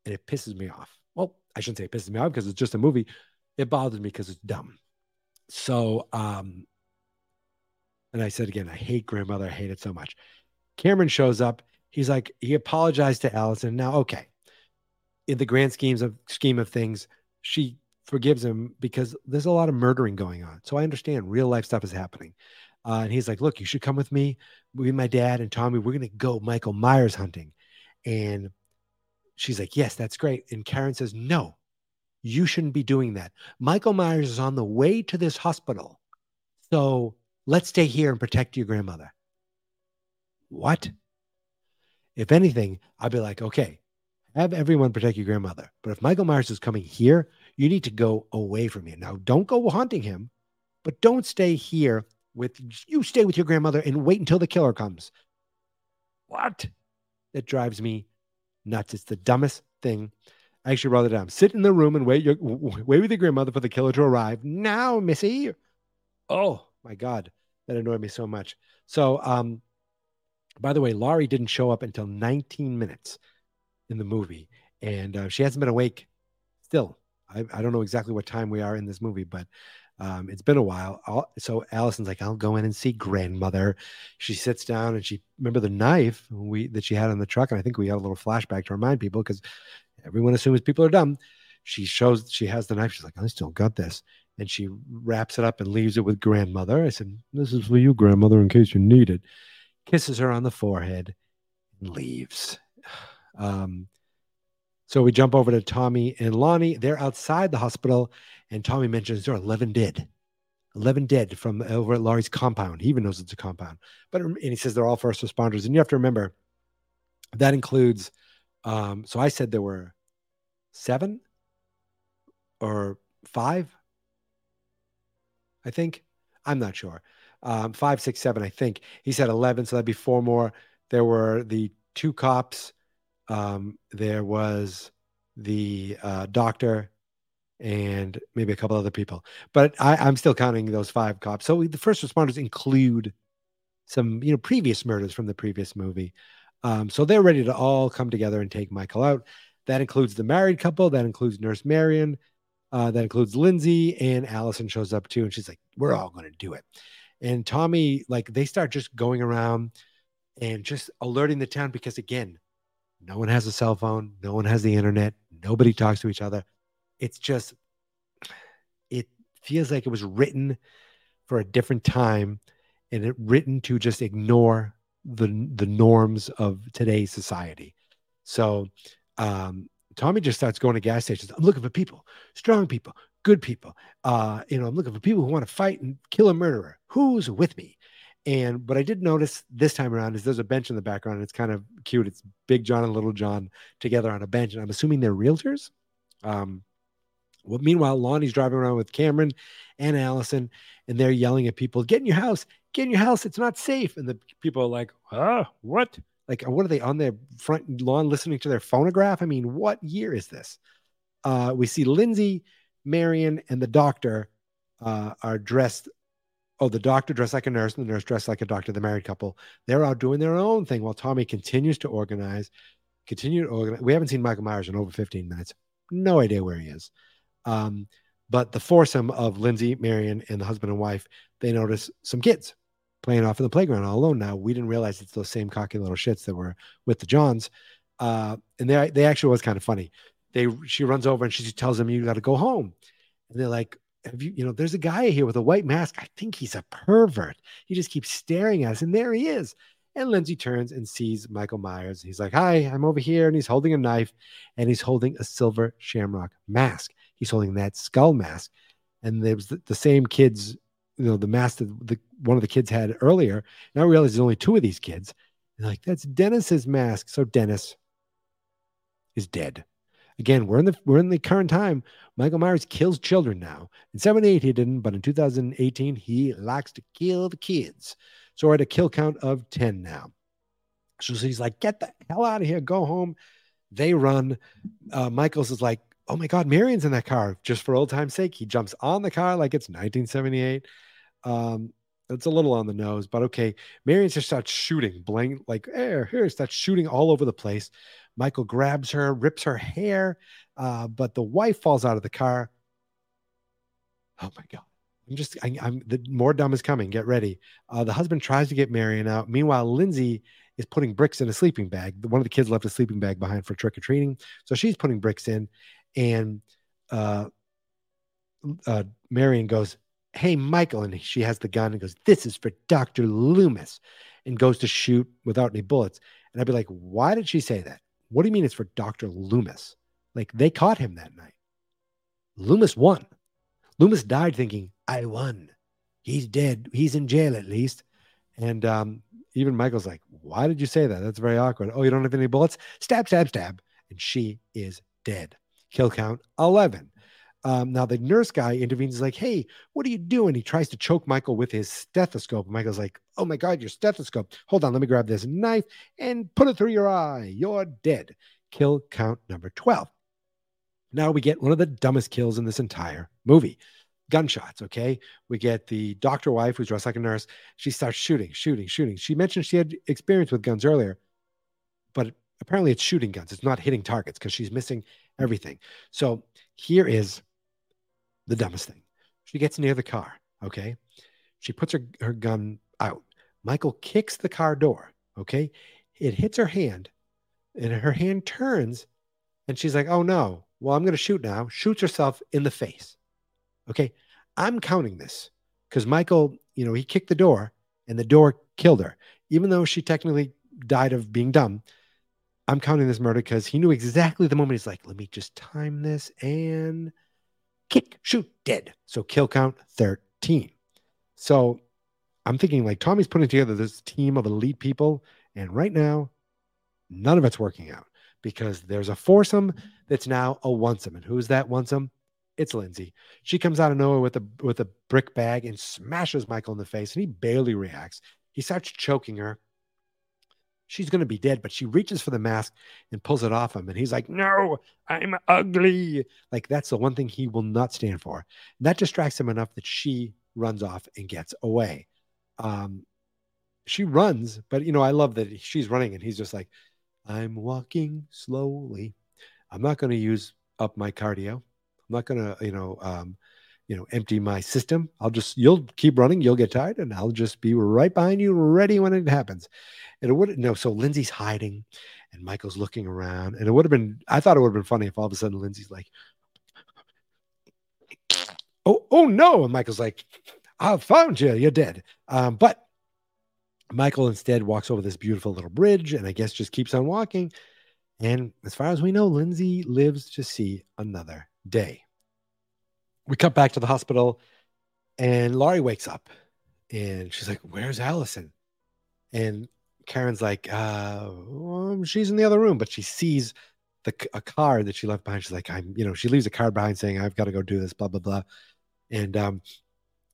And it pisses me off. Well, I shouldn't say it pisses me off because it's just a movie. It bothers me because it's dumb. So, um, and I said again, I hate grandmother. I hate it so much. Cameron shows up. He's like, he apologized to Allison. Now, okay, in the grand schemes of scheme of things, she forgives him because there's a lot of murdering going on. So I understand real life stuff is happening. Uh, and he's like, look, you should come with me. Me, my dad, and Tommy. We're gonna go Michael Myers hunting. And she's like, yes, that's great. And Karen says, no, you shouldn't be doing that. Michael Myers is on the way to this hospital. So let's stay here and protect your grandmother. What? If anything, I'd be like, okay, have everyone protect your grandmother. But if Michael Myers is coming here, you need to go away from here. Now, don't go hunting him, but don't stay here with you stay with your grandmother and wait until the killer comes. What? That drives me nuts. It's the dumbest thing. I actually wrote it down. Sit in the room and wait your wait with your grandmother for the killer to arrive. Now, Missy. Oh my God. That annoyed me so much. So um by the way, Laurie didn't show up until 19 minutes in the movie, and uh, she hasn't been awake still. I, I, don't know exactly what time we are in this movie, but um, it's been a while. I'll, so Allison's like, I'll go in and see grandmother. She sits down and she remember the knife we that she had in the truck, and I think we had a little flashback to remind people because everyone assumes people are dumb. She shows she has the knife. She's like, I still got this, and she wraps it up and leaves it with grandmother. I said, This is for you, grandmother, in case you need it. Kisses her on the forehead and leaves. Um, so we jump over to Tommy and Lonnie. They're outside the hospital, and Tommy mentions there are 11 dead. 11 dead from over at Laurie's compound. He even knows it's a compound. But and he says they're all first responders. And you have to remember that includes um, so I said there were seven or five, I think. I'm not sure. Um, five, six, seven, I think. He said 11, so that'd be four more. There were the two cops um, there was the uh, doctor and maybe a couple other people, but I, I'm still counting those five cops. So the first responders include some, you know, previous murders from the previous movie. Um, so they're ready to all come together and take Michael out. That includes the married couple. That includes Nurse Marion. Uh, that includes Lindsay and Allison shows up too, and she's like, "We're all going to do it." And Tommy, like, they start just going around and just alerting the town because again, no one has a cell phone. No one has the internet. Nobody talks to each other. It's just, it feels like it was written for a different time and it written to just ignore the the norms of today's society. So um, Tommy just starts going to gas stations. I'm looking for people, strong people, good people. Uh, you know, I'm looking for people who want to fight and kill a murderer. Who's with me? And what I did notice this time around is there's a bench in the background. And it's kind of cute. It's Big John and Little John together on a bench. And I'm assuming they're realtors. Um, well, meanwhile, Lonnie's driving around with Cameron and Allison, and they're yelling at people, Get in your house, get in your house. It's not safe. And the people are like, Ah, what? Like, what are they on their front lawn listening to their phonograph? I mean, what year is this? Uh, we see Lindsay, Marion, and the doctor uh, are dressed oh, the doctor dressed like a nurse and the nurse dressed like a doctor, the married couple. They're out doing their own thing while Tommy continues to organize. continue to organize. We haven't seen Michael Myers in over 15 minutes. No idea where he is. Um, but the foursome of Lindsay, Marion, and the husband and wife, they notice some kids playing off in the playground all alone. Now we didn't realize it's those same cocky little shits that were with the Johns. Uh, and they they actually was kind of funny. They she runs over and she tells them you got to go home, and they're like, "Have you you know? There's a guy here with a white mask. I think he's a pervert. He just keeps staring at us, and there he is." And Lindsay turns and sees Michael Myers. He's like, Hi, I'm over here. And he's holding a knife and he's holding a silver shamrock mask. He's holding that skull mask. And there was the, the same kids, you know, the mask that the, one of the kids had earlier. And I realize there's only two of these kids. And like, that's Dennis's mask. So Dennis is dead. Again, we're in the we're in the current time. Michael Myers kills children now. In 78 he didn't, but in 2018 he likes to kill the kids. So we're at a kill count of 10 now. So he's like, get the hell out of here, go home. They run. Uh, Michaels is like, oh my God, Marion's in that car just for old time's sake. He jumps on the car like it's 1978. Um, it's a little on the nose, but okay. Marion just starts shooting, blank, like, here, here, starts shooting all over the place. Michael grabs her, rips her hair, uh, but the wife falls out of the car. Oh my God. I'm just, I, am the more dumb is coming. Get ready. Uh, the husband tries to get Marion out. Meanwhile, Lindsay is putting bricks in a sleeping bag. One of the kids left a sleeping bag behind for trick or treating, so she's putting bricks in, and uh, uh, Marion goes, "Hey, Michael," and she has the gun and goes, "This is for Doctor Loomis," and goes to shoot without any bullets. And I'd be like, "Why did she say that? What do you mean it's for Doctor Loomis? Like they caught him that night. Loomis won." Loomis died thinking, I won. He's dead. He's in jail at least. And um, even Michael's like, Why did you say that? That's very awkward. Oh, you don't have any bullets? Stab, stab, stab. And she is dead. Kill count 11. Um, now the nurse guy intervenes, like, Hey, what are you doing? He tries to choke Michael with his stethoscope. Michael's like, Oh my God, your stethoscope. Hold on, let me grab this knife and put it through your eye. You're dead. Kill count number 12. Now we get one of the dumbest kills in this entire movie gunshots. Okay. We get the doctor wife who's dressed like a nurse. She starts shooting, shooting, shooting. She mentioned she had experience with guns earlier, but apparently it's shooting guns. It's not hitting targets because she's missing everything. So here is the dumbest thing. She gets near the car. Okay. She puts her, her gun out. Michael kicks the car door. Okay. It hits her hand and her hand turns and she's like, oh no, well, I'm going to shoot now. Shoots herself in the face. Okay. I'm counting this because Michael, you know, he kicked the door and the door killed her. Even though she technically died of being dumb, I'm counting this murder because he knew exactly the moment he's like, let me just time this and kick, shoot, dead. So kill count 13. So I'm thinking like Tommy's putting together this team of elite people. And right now, none of it's working out because there's a foursome that's now a onesome. And who's that onesome? It's Lindsay. She comes out of nowhere with a with a brick bag and smashes Michael in the face, and he barely reacts. He starts choking her. She's going to be dead, but she reaches for the mask and pulls it off him. And he's like, No, I'm ugly. Like, that's the one thing he will not stand for. And that distracts him enough that she runs off and gets away. Um, she runs, but you know, I love that she's running and he's just like, I'm walking slowly. I'm not going to use up my cardio. I'm not gonna, you know, um, you know, empty my system. I'll just you'll keep running, you'll get tired, and I'll just be right behind you, ready when it happens. And it would no, so Lindsay's hiding and Michael's looking around. And it would have been, I thought it would have been funny if all of a sudden Lindsay's like, Oh, oh no. And Michael's like, I found you, you're dead. Um, but Michael instead walks over this beautiful little bridge and I guess just keeps on walking. And as far as we know, Lindsay lives to see another day. We cut back to the hospital, and Laurie wakes up and she's like, Where's Allison? And Karen's like, uh, well, she's in the other room, but she sees the a card that she left behind. She's like, I'm, you know, she leaves a card behind saying, I've got to go do this, blah, blah, blah. And um,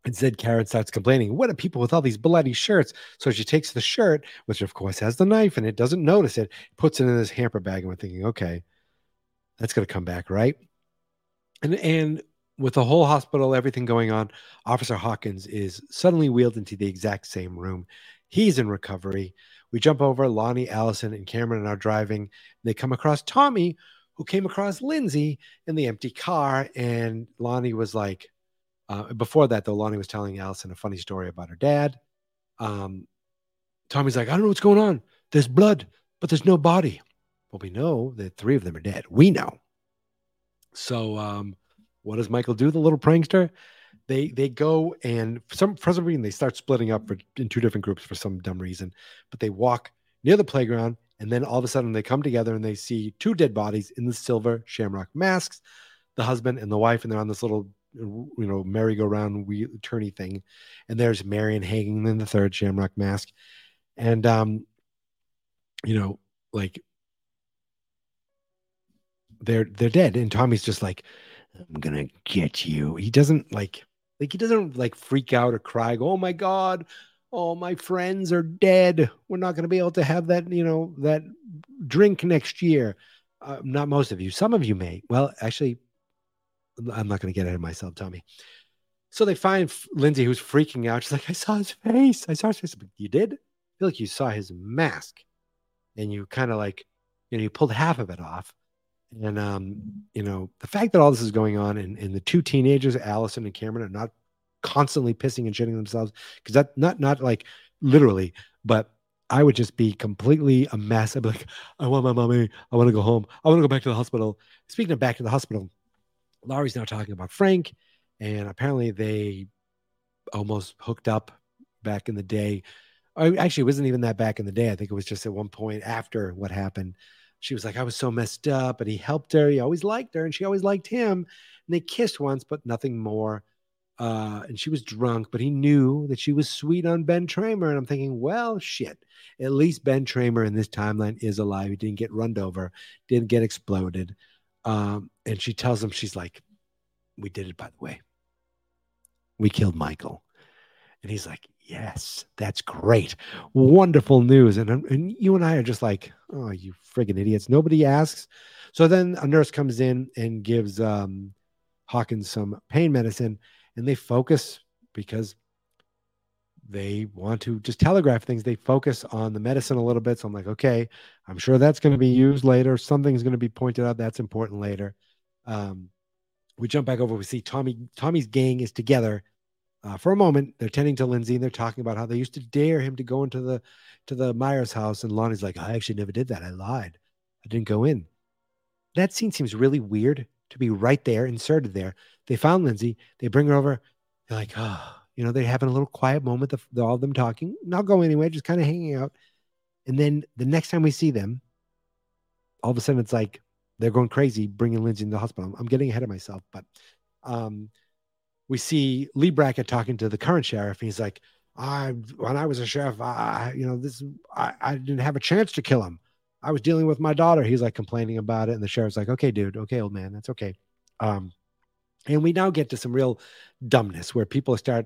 instead, Karen starts complaining, What are people with all these bloody shirts? So she takes the shirt, which of course has the knife and it doesn't notice it, puts it in this hamper bag, and we're thinking, okay, that's gonna come back, right? And and with the whole hospital, everything going on, Officer Hawkins is suddenly wheeled into the exact same room. He's in recovery. We jump over. Lonnie, Allison, and Cameron are driving. They come across Tommy, who came across Lindsay in the empty car. And Lonnie was like, uh, before that, though, Lonnie was telling Allison a funny story about her dad. Um, Tommy's like, I don't know what's going on. There's blood, but there's no body. Well, we know that three of them are dead. We know. So, um, what does Michael do? The little prankster. They they go and for some for some reason they start splitting up for, in two different groups for some dumb reason. But they walk near the playground, and then all of a sudden they come together and they see two dead bodies in the silver shamrock masks, the husband and the wife, and they're on this little you know merry-go-round wheel turny thing, and there's Marion hanging in the third shamrock mask, and um, you know like they're they're dead, and Tommy's just like, I'm gonna get you. He doesn't like like he doesn't like freak out or cry. Go, oh my god, oh my friends are dead. We're not gonna be able to have that you know that drink next year. Uh, not most of you. Some of you may. Well, actually, I'm not gonna get ahead of myself, Tommy. So they find Lindsay, who's freaking out. She's like, I saw his face. I saw his face. You did? I feel like you saw his mask, and you kind of like, you know, you pulled half of it off and um, you know, the fact that all this is going on and, and the two teenagers, Allison and Cameron, are not constantly pissing and shitting themselves, because that not not like literally, but I would just be completely a mess. I'd be like, I want my mommy, I want to go home, I want to go back to the hospital. Speaking of back to the hospital, Laurie's now talking about Frank, and apparently they almost hooked up back in the day. Actually it wasn't even that back in the day. I think it was just at one point after what happened she was like, I was so messed up, and he helped her. He always liked her, and she always liked him. And they kissed once, but nothing more. Uh, and she was drunk, but he knew that she was sweet on Ben Tramer. And I'm thinking, well, shit. At least Ben Tramer in this timeline is alive. He didn't get run over, didn't get exploded. Um, and she tells him, she's like, We did it, by the way. We killed Michael. And he's like, Yes, that's great. Wonderful news. And, and you and I are just like, oh, you friggin' idiots. Nobody asks. So then a nurse comes in and gives um, Hawkins some pain medicine, and they focus because they want to just telegraph things. They focus on the medicine a little bit. So I'm like, okay, I'm sure that's going to be used later. Something's going to be pointed out that's important later. Um, we jump back over. We see Tommy. Tommy's gang is together uh, for a moment, they're tending to Lindsay and they're talking about how they used to dare him to go into the to the Myers house, and Lonnie's like, "I actually never did that. I lied. I didn't go in." That scene seems really weird to be right there, inserted there. They found Lindsay. They bring her over. They're like, "Oh, you know," they're having a little quiet moment. The, all of them talking, not going anywhere, just kind of hanging out. And then the next time we see them, all of a sudden it's like they're going crazy, bringing Lindsay in the hospital. I'm, I'm getting ahead of myself, but um, we see Leigh Brackett talking to the current sheriff. And he's like, I when I was a sheriff, I you know this I, I didn't have a chance to kill him. I was dealing with my daughter. He's like complaining about it, and the sheriff's like, "Okay, dude, okay, old man, that's okay." Um, and we now get to some real dumbness where people start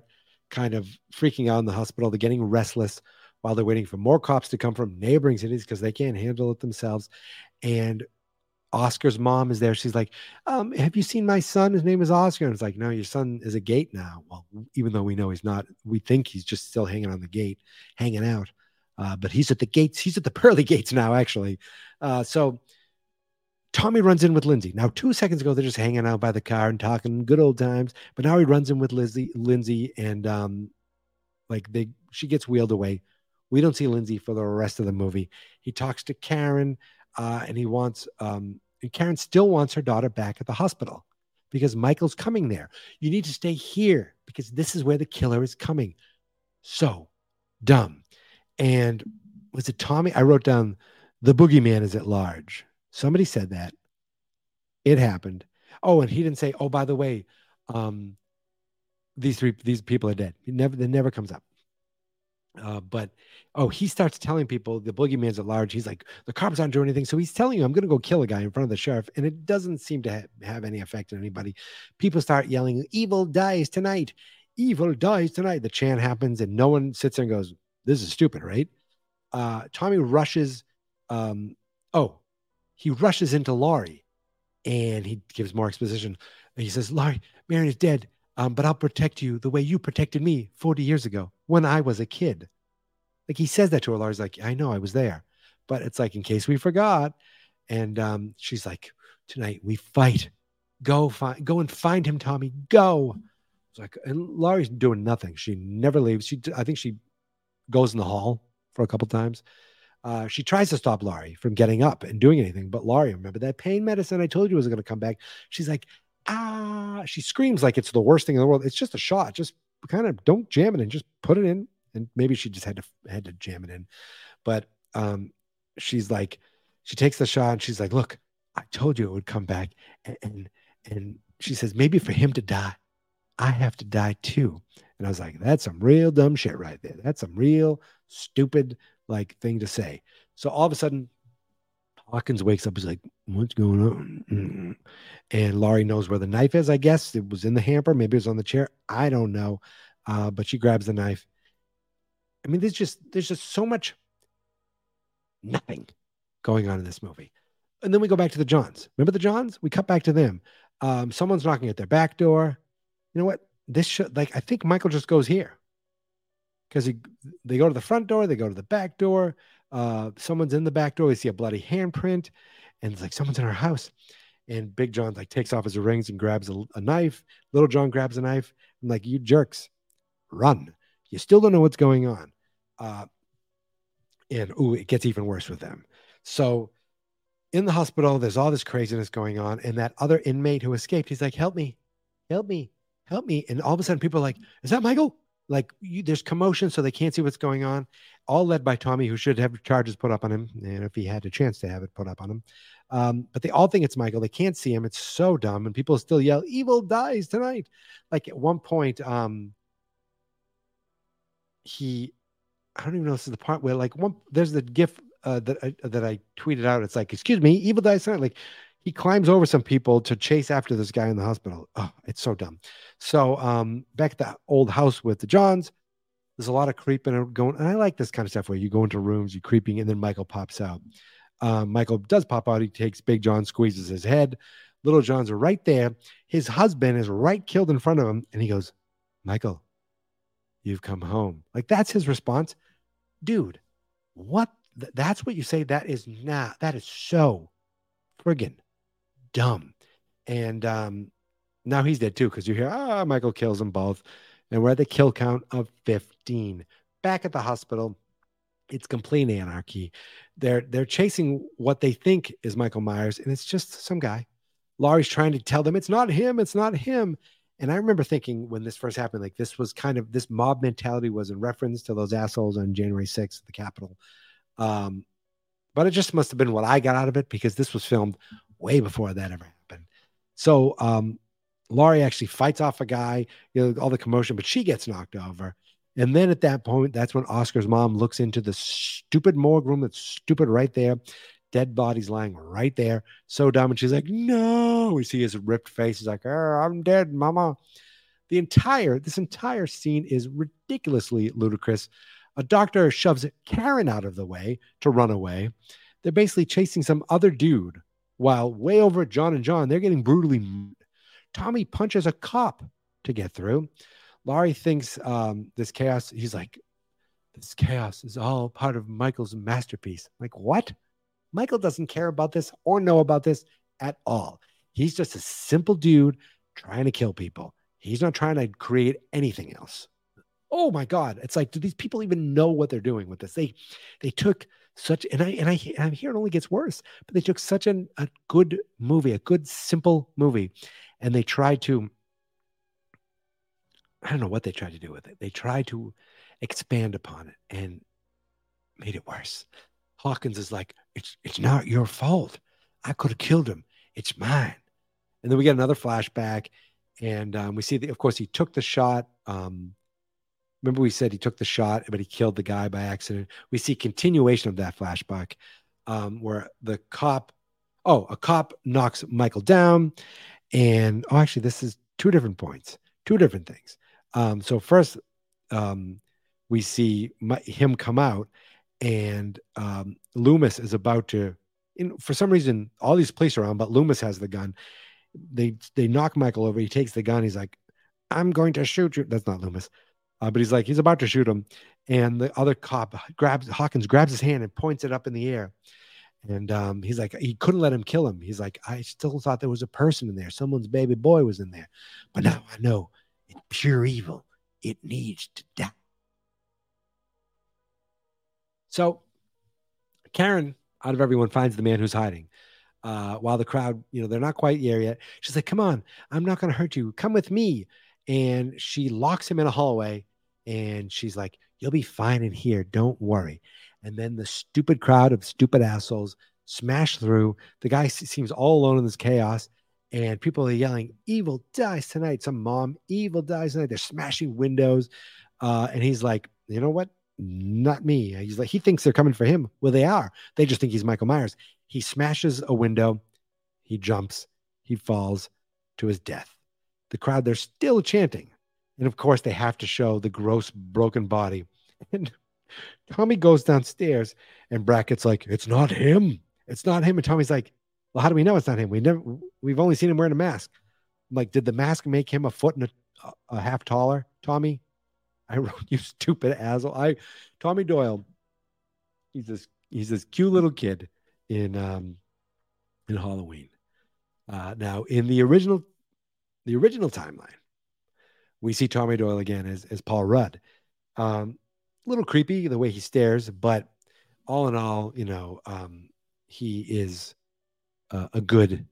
kind of freaking out in the hospital. They're getting restless while they're waiting for more cops to come from neighboring cities because they can't handle it themselves. And Oscar's mom is there. She's like, um, "Have you seen my son? His name is Oscar." And it's like, "No, your son is a gate now." Well, even though we know he's not, we think he's just still hanging on the gate, hanging out. Uh, but he's at the gates. He's at the pearly gates now, actually. Uh, so Tommy runs in with Lindsay. Now, two seconds ago, they're just hanging out by the car and talking good old times. But now he runs in with Lizzie, Lindsay, and um, like they, she gets wheeled away. We don't see Lindsay for the rest of the movie. He talks to Karen uh, and he wants um, and Karen still wants her daughter back at the hospital because Michael's coming there. You need to stay here because this is where the killer is coming. So dumb. And was it Tommy? I wrote down the boogeyman is at large. Somebody said that. It happened. Oh, and he didn't say, oh, by the way, um, these three these people are dead. It never it never comes up. Uh, but oh, he starts telling people the boogeyman's at large. He's like, the cops aren't doing anything. So he's telling you, I'm going to go kill a guy in front of the sheriff. And it doesn't seem to ha- have any effect on anybody. People start yelling, Evil dies tonight. Evil dies tonight. The chant happens, and no one sits there and goes, This is stupid, right? Uh, Tommy rushes. Um, oh, he rushes into Laurie and he gives more exposition. He says, Laurie, Marion is dead. Um, but I'll protect you the way you protected me 40 years ago when I was a kid. Like he says that to her. Laurie's like, I know I was there. But it's like, in case we forgot. And um, she's like, tonight we fight. Go find go and find him, Tommy. Go. It's like and Laurie's doing nothing. She never leaves. She I think she goes in the hall for a couple times. Uh, she tries to stop Laurie from getting up and doing anything, but Laurie, remember that pain medicine I told you was going to come back? She's like, ah, she screams like it's the worst thing in the world. It's just a shot. Just kind of don't jam it in, just put it in. And maybe she just had to had to jam it in. But um, she's like, she takes the shot and she's like, look, I told you it would come back. And, and and she says, maybe for him to die, I have to die too. And I was like, that's some real dumb shit right there. That's some real stupid like thing to say. So all of a sudden, Hawkins wakes up. He's like, "What's going on?" And Laurie knows where the knife is. I guess it was in the hamper. Maybe it was on the chair. I don't know. Uh, but she grabs the knife. I mean, there's just there's just so much nothing going on in this movie. And then we go back to the Johns. Remember the Johns? We cut back to them. Um, someone's knocking at their back door. You know what? This should like I think Michael just goes here because they go to the front door, they go to the back door. Uh, someone's in the back door. We see a bloody handprint, and it's like someone's in our house. And Big John like takes off his rings and grabs a, a knife. Little John grabs a knife. I'm like, you jerks, run! You still don't know what's going on. Uh, and ooh, it gets even worse with them. So in the hospital, there's all this craziness going on, and that other inmate who escaped, he's like, "Help me, help me, help me!" And all of a sudden, people are like, "Is that Michael?" Like, you, there's commotion, so they can't see what's going on all led by Tommy, who should have charges put up on him, and if he had a chance to have it put up on him. Um, but they all think it's Michael. They can't see him. It's so dumb, and people still yell, "Evil dies tonight!" Like at one point, um, he, I don't even know. This is the part where like one there's the gif uh, that I, that I tweeted out. It's like, "Excuse me, evil dies tonight!" Like he climbs over some people to chase after this guy in the hospital. Oh, it's so dumb. So um, back at the old house with the Johns, there's a lot of creeping and going. And I like this kind of stuff where you go into rooms, you're creeping, and then Michael pops out. Um, Michael does pop out. He takes Big John, squeezes his head. Little John's are right there. His husband is right killed in front of him. And he goes, Michael, you've come home. Like that's his response. Dude, what? Th- that's what you say. That is not, that is so friggin' dumb. And um, now he's dead too because you hear, ah, oh, Michael kills them both and we're at the kill count of 15. Back at the hospital, it's complete anarchy. They're they're chasing what they think is Michael Myers, and it's just some guy. Laurie's trying to tell them it's not him, it's not him. And I remember thinking when this first happened, like this was kind of this mob mentality was in reference to those assholes on January 6th at the Capitol. Um, but it just must have been what I got out of it because this was filmed way before that ever happened. So um, Laurie actually fights off a guy, you know, all the commotion, but she gets knocked over. And then at that point, that's when Oscar's mom looks into the stupid morgue room that's stupid right there. Dead bodies lying right there. So dumb. And she's like, no. We see his ripped face. He's like, I'm dead, mama. The entire, this entire scene is ridiculously ludicrous. A doctor shoves Karen out of the way to run away. They're basically chasing some other dude while way over at John and John, they're getting brutally Tommy punches a cop to get through. Laurie thinks um, this chaos, he's like, this chaos is all part of Michael's masterpiece. Like, what? Michael doesn't care about this or know about this at all. He's just a simple dude trying to kill people. He's not trying to create anything else. Oh my God. It's like, do these people even know what they're doing with this? They they took such and I and I I'm here it only gets worse, but they took such an, a good movie, a good simple movie, and they tried to I don't know what they tried to do with it. They tried to expand upon it and made it worse. Hawkins is like, it's it's not your fault. I could have killed him. It's mine. And then we get another flashback, and um, we see that of course he took the shot. Um, remember we said he took the shot, but he killed the guy by accident. We see continuation of that flashback um, where the cop, oh, a cop knocks Michael down, and oh, actually, this is two different points, two different things. Um, so first, um, we see my, him come out, and um, Loomis is about to. In, for some reason, all these police are around, but Loomis has the gun. They they knock Michael over. He takes the gun. He's like, "I'm going to shoot you." That's not Loomis, uh, but he's like, he's about to shoot him, And the other cop grabs Hawkins grabs his hand and points it up in the air. And um, he's like, he couldn't let him kill him. He's like, I still thought there was a person in there. Someone's baby boy was in there. But now I know in pure evil. It needs to die. So Karen, out of everyone, finds the man who's hiding. Uh, while the crowd, you know, they're not quite there yet. She's like, Come on, I'm not going to hurt you. Come with me. And she locks him in a hallway and she's like, You'll be fine in here. Don't worry. And then the stupid crowd of stupid assholes smash through. The guy seems all alone in this chaos. And people are yelling, Evil dies tonight. Some mom, evil dies tonight. They're smashing windows. Uh, and he's like, You know what? Not me. He's like, He thinks they're coming for him. Well, they are. They just think he's Michael Myers. He smashes a window. He jumps. He falls to his death. The crowd, they're still chanting. And of course, they have to show the gross broken body. And Tommy goes downstairs, and Brackett's like, "It's not him. It's not him." And Tommy's like, "Well, how do we know it's not him? We never. We've only seen him wearing a mask. I'm like, did the mask make him a foot and a, a half taller, Tommy? I wrote you stupid asshole. I, Tommy Doyle. He's this. He's this cute little kid in um in Halloween. Uh, now, in the original, the original timeline, we see Tommy Doyle again as as Paul Rudd. Um, a little creepy the way he stares, but all in all, you know, um, he is a, a good,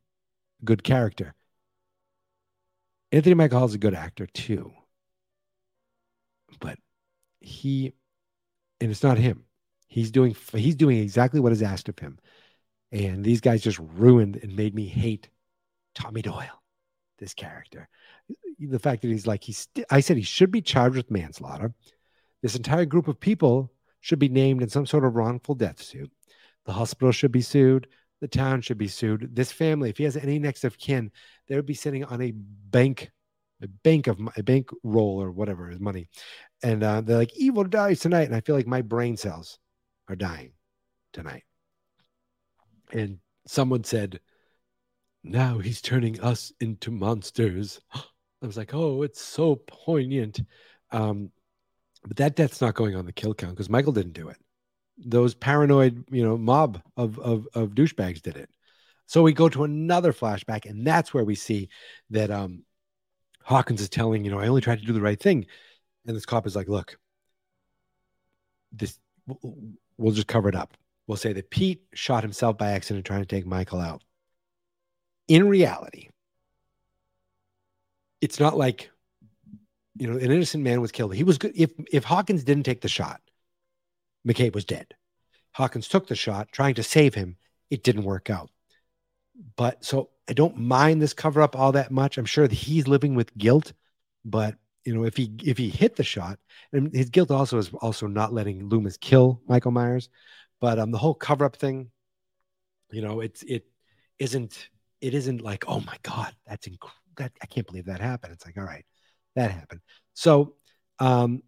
good character. Anthony Michael Hall is a good actor too, but he, and it's not him. He's doing he's doing exactly what is asked of him, and these guys just ruined and made me hate Tommy Doyle, this character. The fact that he's like he's I said he should be charged with manslaughter this entire group of people should be named in some sort of wrongful death suit. The hospital should be sued. The town should be sued. This family, if he has any next of kin, they would be sitting on a bank, a bank of a bank roll or whatever is money, and uh, they're like, "Evil dies tonight," and I feel like my brain cells are dying tonight. And someone said, "Now he's turning us into monsters." I was like, "Oh, it's so poignant." Um, but that death's not going on the kill count because Michael didn't do it. Those paranoid, you know, mob of, of of douchebags did it. So we go to another flashback, and that's where we see that um Hawkins is telling, you know, I only tried to do the right thing. And this cop is like, look, this we'll just cover it up. We'll say that Pete shot himself by accident trying to take Michael out. In reality, it's not like you know, an innocent man was killed. He was good. If if Hawkins didn't take the shot, McCabe was dead. Hawkins took the shot, trying to save him. It didn't work out. But so I don't mind this cover up all that much. I'm sure that he's living with guilt, but you know, if he if he hit the shot, and his guilt also is also not letting Loomis kill Michael Myers. But um, the whole cover up thing, you know, it's it isn't it isn't like oh my god, that's inc- that I can't believe that happened. It's like all right, that happened. So um,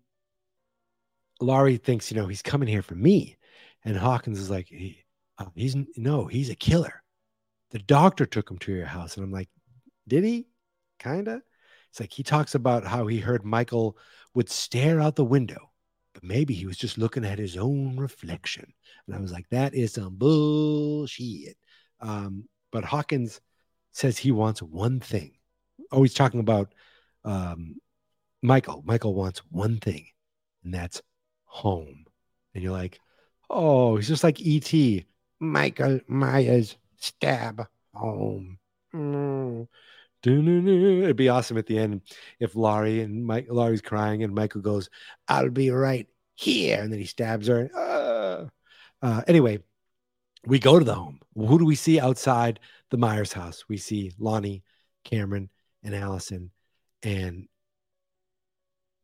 Laurie thinks, you know, he's coming here for me. And Hawkins is like, he, uh, he's no, he's a killer. The doctor took him to your house. And I'm like, did he? Kinda. It's like he talks about how he heard Michael would stare out the window, but maybe he was just looking at his own reflection. And I was like, that is some bullshit. Um, but Hawkins says he wants one thing. Oh, he's talking about um, Michael. Michael wants one thing, and that's home. And you're like, oh, he's just like E.T. Michael Myers stab home. Mm. It'd be awesome at the end if Laurie and Mike Laurie's crying and Michael goes, "I'll be right here," and then he stabs her. Uh, uh, anyway, we go to the home. Who do we see outside the Myers house? We see Lonnie, Cameron, and Allison and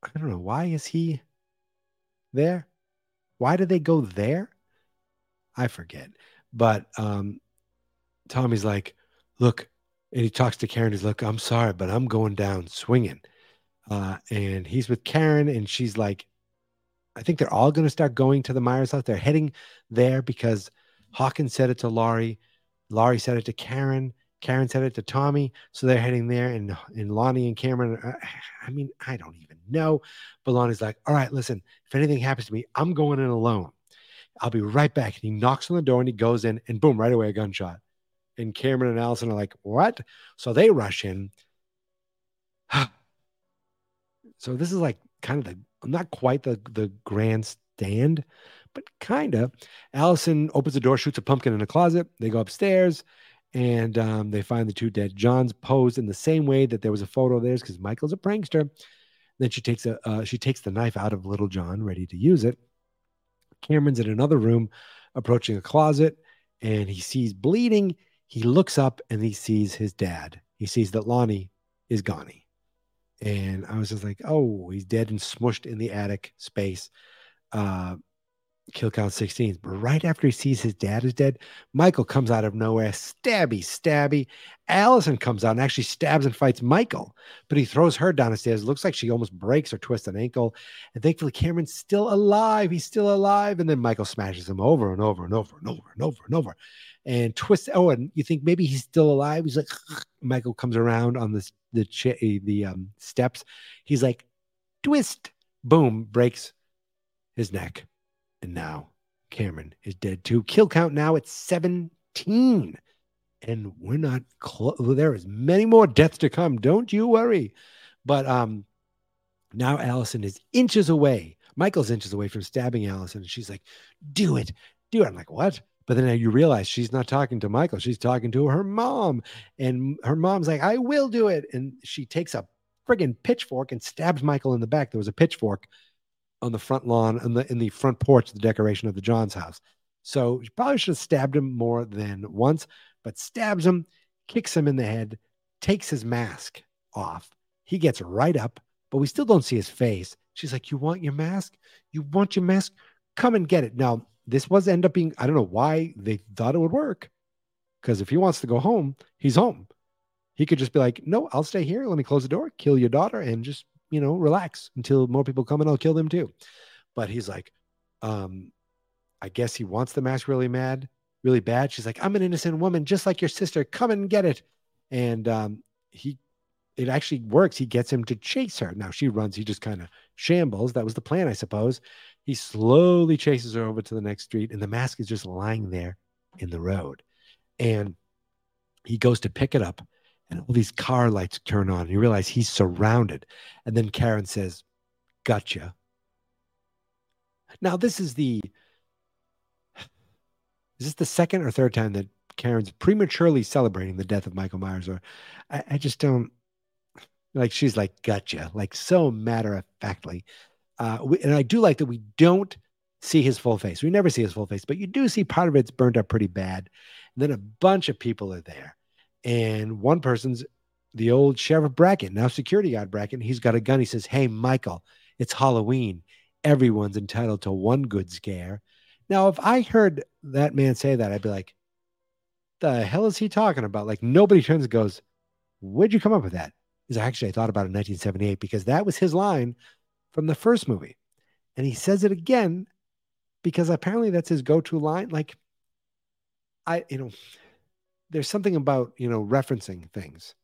I don't know why is he there? Why do they go there? I forget. But um Tommy's like, look, and he talks to Karen. He's like, I'm sorry, but I'm going down swinging. Uh, and he's with Karen, and she's like, I think they're all going to start going to the Myers house. They're heading there because Hawkins said it to Laurie. Laurie said it to Karen. Karen said it to Tommy, so they're heading there, and and Lonnie and Cameron. uh, I mean, I don't even know, but Lonnie's like, "All right, listen. If anything happens to me, I'm going in alone. I'll be right back." And he knocks on the door, and he goes in, and boom, right away a gunshot. And Cameron and Allison are like, "What?" So they rush in. so this is like kind of the not quite the the grandstand, but kind of. Allison opens the door, shoots a pumpkin in a closet. They go upstairs and um, they find the two dead Johns posed in the same way that there was a photo of theirs because Michael's a prankster. Then she takes a uh, she takes the knife out of Little John, ready to use it. Cameron's in another room, approaching a closet, and he sees bleeding. He looks up and he sees his dad. He sees that Lonnie is Gonnie, and I was just like, "Oh, he's dead and smushed in the attic space." Uh, kill count 16. But right after he sees his dad is dead, Michael comes out of nowhere, stabby, stabby. Allison comes out and actually stabs and fights Michael, but he throws her down the stairs. Looks like she almost breaks or twists an ankle. And thankfully, Cameron's still alive. He's still alive. And then Michael smashes him over and over and over and over and over and over and twists. Oh, and you think maybe he's still alive. He's like, Michael comes around on this, the, ch- the um, steps. He's like, twist, boom, breaks his neck. And now Cameron is dead too. Kill count now at 17. And we're not close. There is many more deaths to come. Don't you worry. But um now Allison is inches away. Michael's inches away from stabbing Allison. And she's like, do it. Do it. I'm like, what? But then you realize she's not talking to Michael. She's talking to her mom. And her mom's like, I will do it. And she takes a friggin' pitchfork and stabs Michael in the back. There was a pitchfork on the front lawn in the in the front porch, the decoration of the Johns house. So she probably should have stabbed him more than once, but stabs him, kicks him in the head, takes his mask off. He gets right up, but we still don't see his face. She's like, You want your mask? You want your mask? Come and get it. Now, this was end up being, I don't know why they thought it would work. Because if he wants to go home, he's home. He could just be like, No, I'll stay here. Let me close the door, kill your daughter, and just you know, relax until more people come and I'll kill them too. But he's like, um, I guess he wants the mask really mad, really bad. She's like, I'm an innocent woman, just like your sister. Come and get it. And um, he, it actually works. He gets him to chase her. Now she runs. He just kind of shambles. That was the plan, I suppose. He slowly chases her over to the next street, and the mask is just lying there in the road. And he goes to pick it up, and all these car lights turn on. And you realize he's surrounded. And then Karen says, Gotcha. Now, this is the is this the second or third time that Karen's prematurely celebrating the death of Michael Myers? Or I, I just don't like she's like gotcha, like so matter of factly. Uh, we, and I do like that we don't see his full face. We never see his full face, but you do see part of it's burned up pretty bad. And then a bunch of people are there and one person's the old sheriff Brackett, now security guard Brackett. He's got a gun. He says, Hey, Michael, it's Halloween. Everyone's entitled to one good scare. Now, if I heard that man say that, I'd be like, the hell is he talking about? Like, nobody turns and goes, Where'd you come up with that? Is actually, I thought about it in 1978 because that was his line from the first movie. And he says it again because apparently that's his go to line. Like, I, you know, there's something about you know referencing things.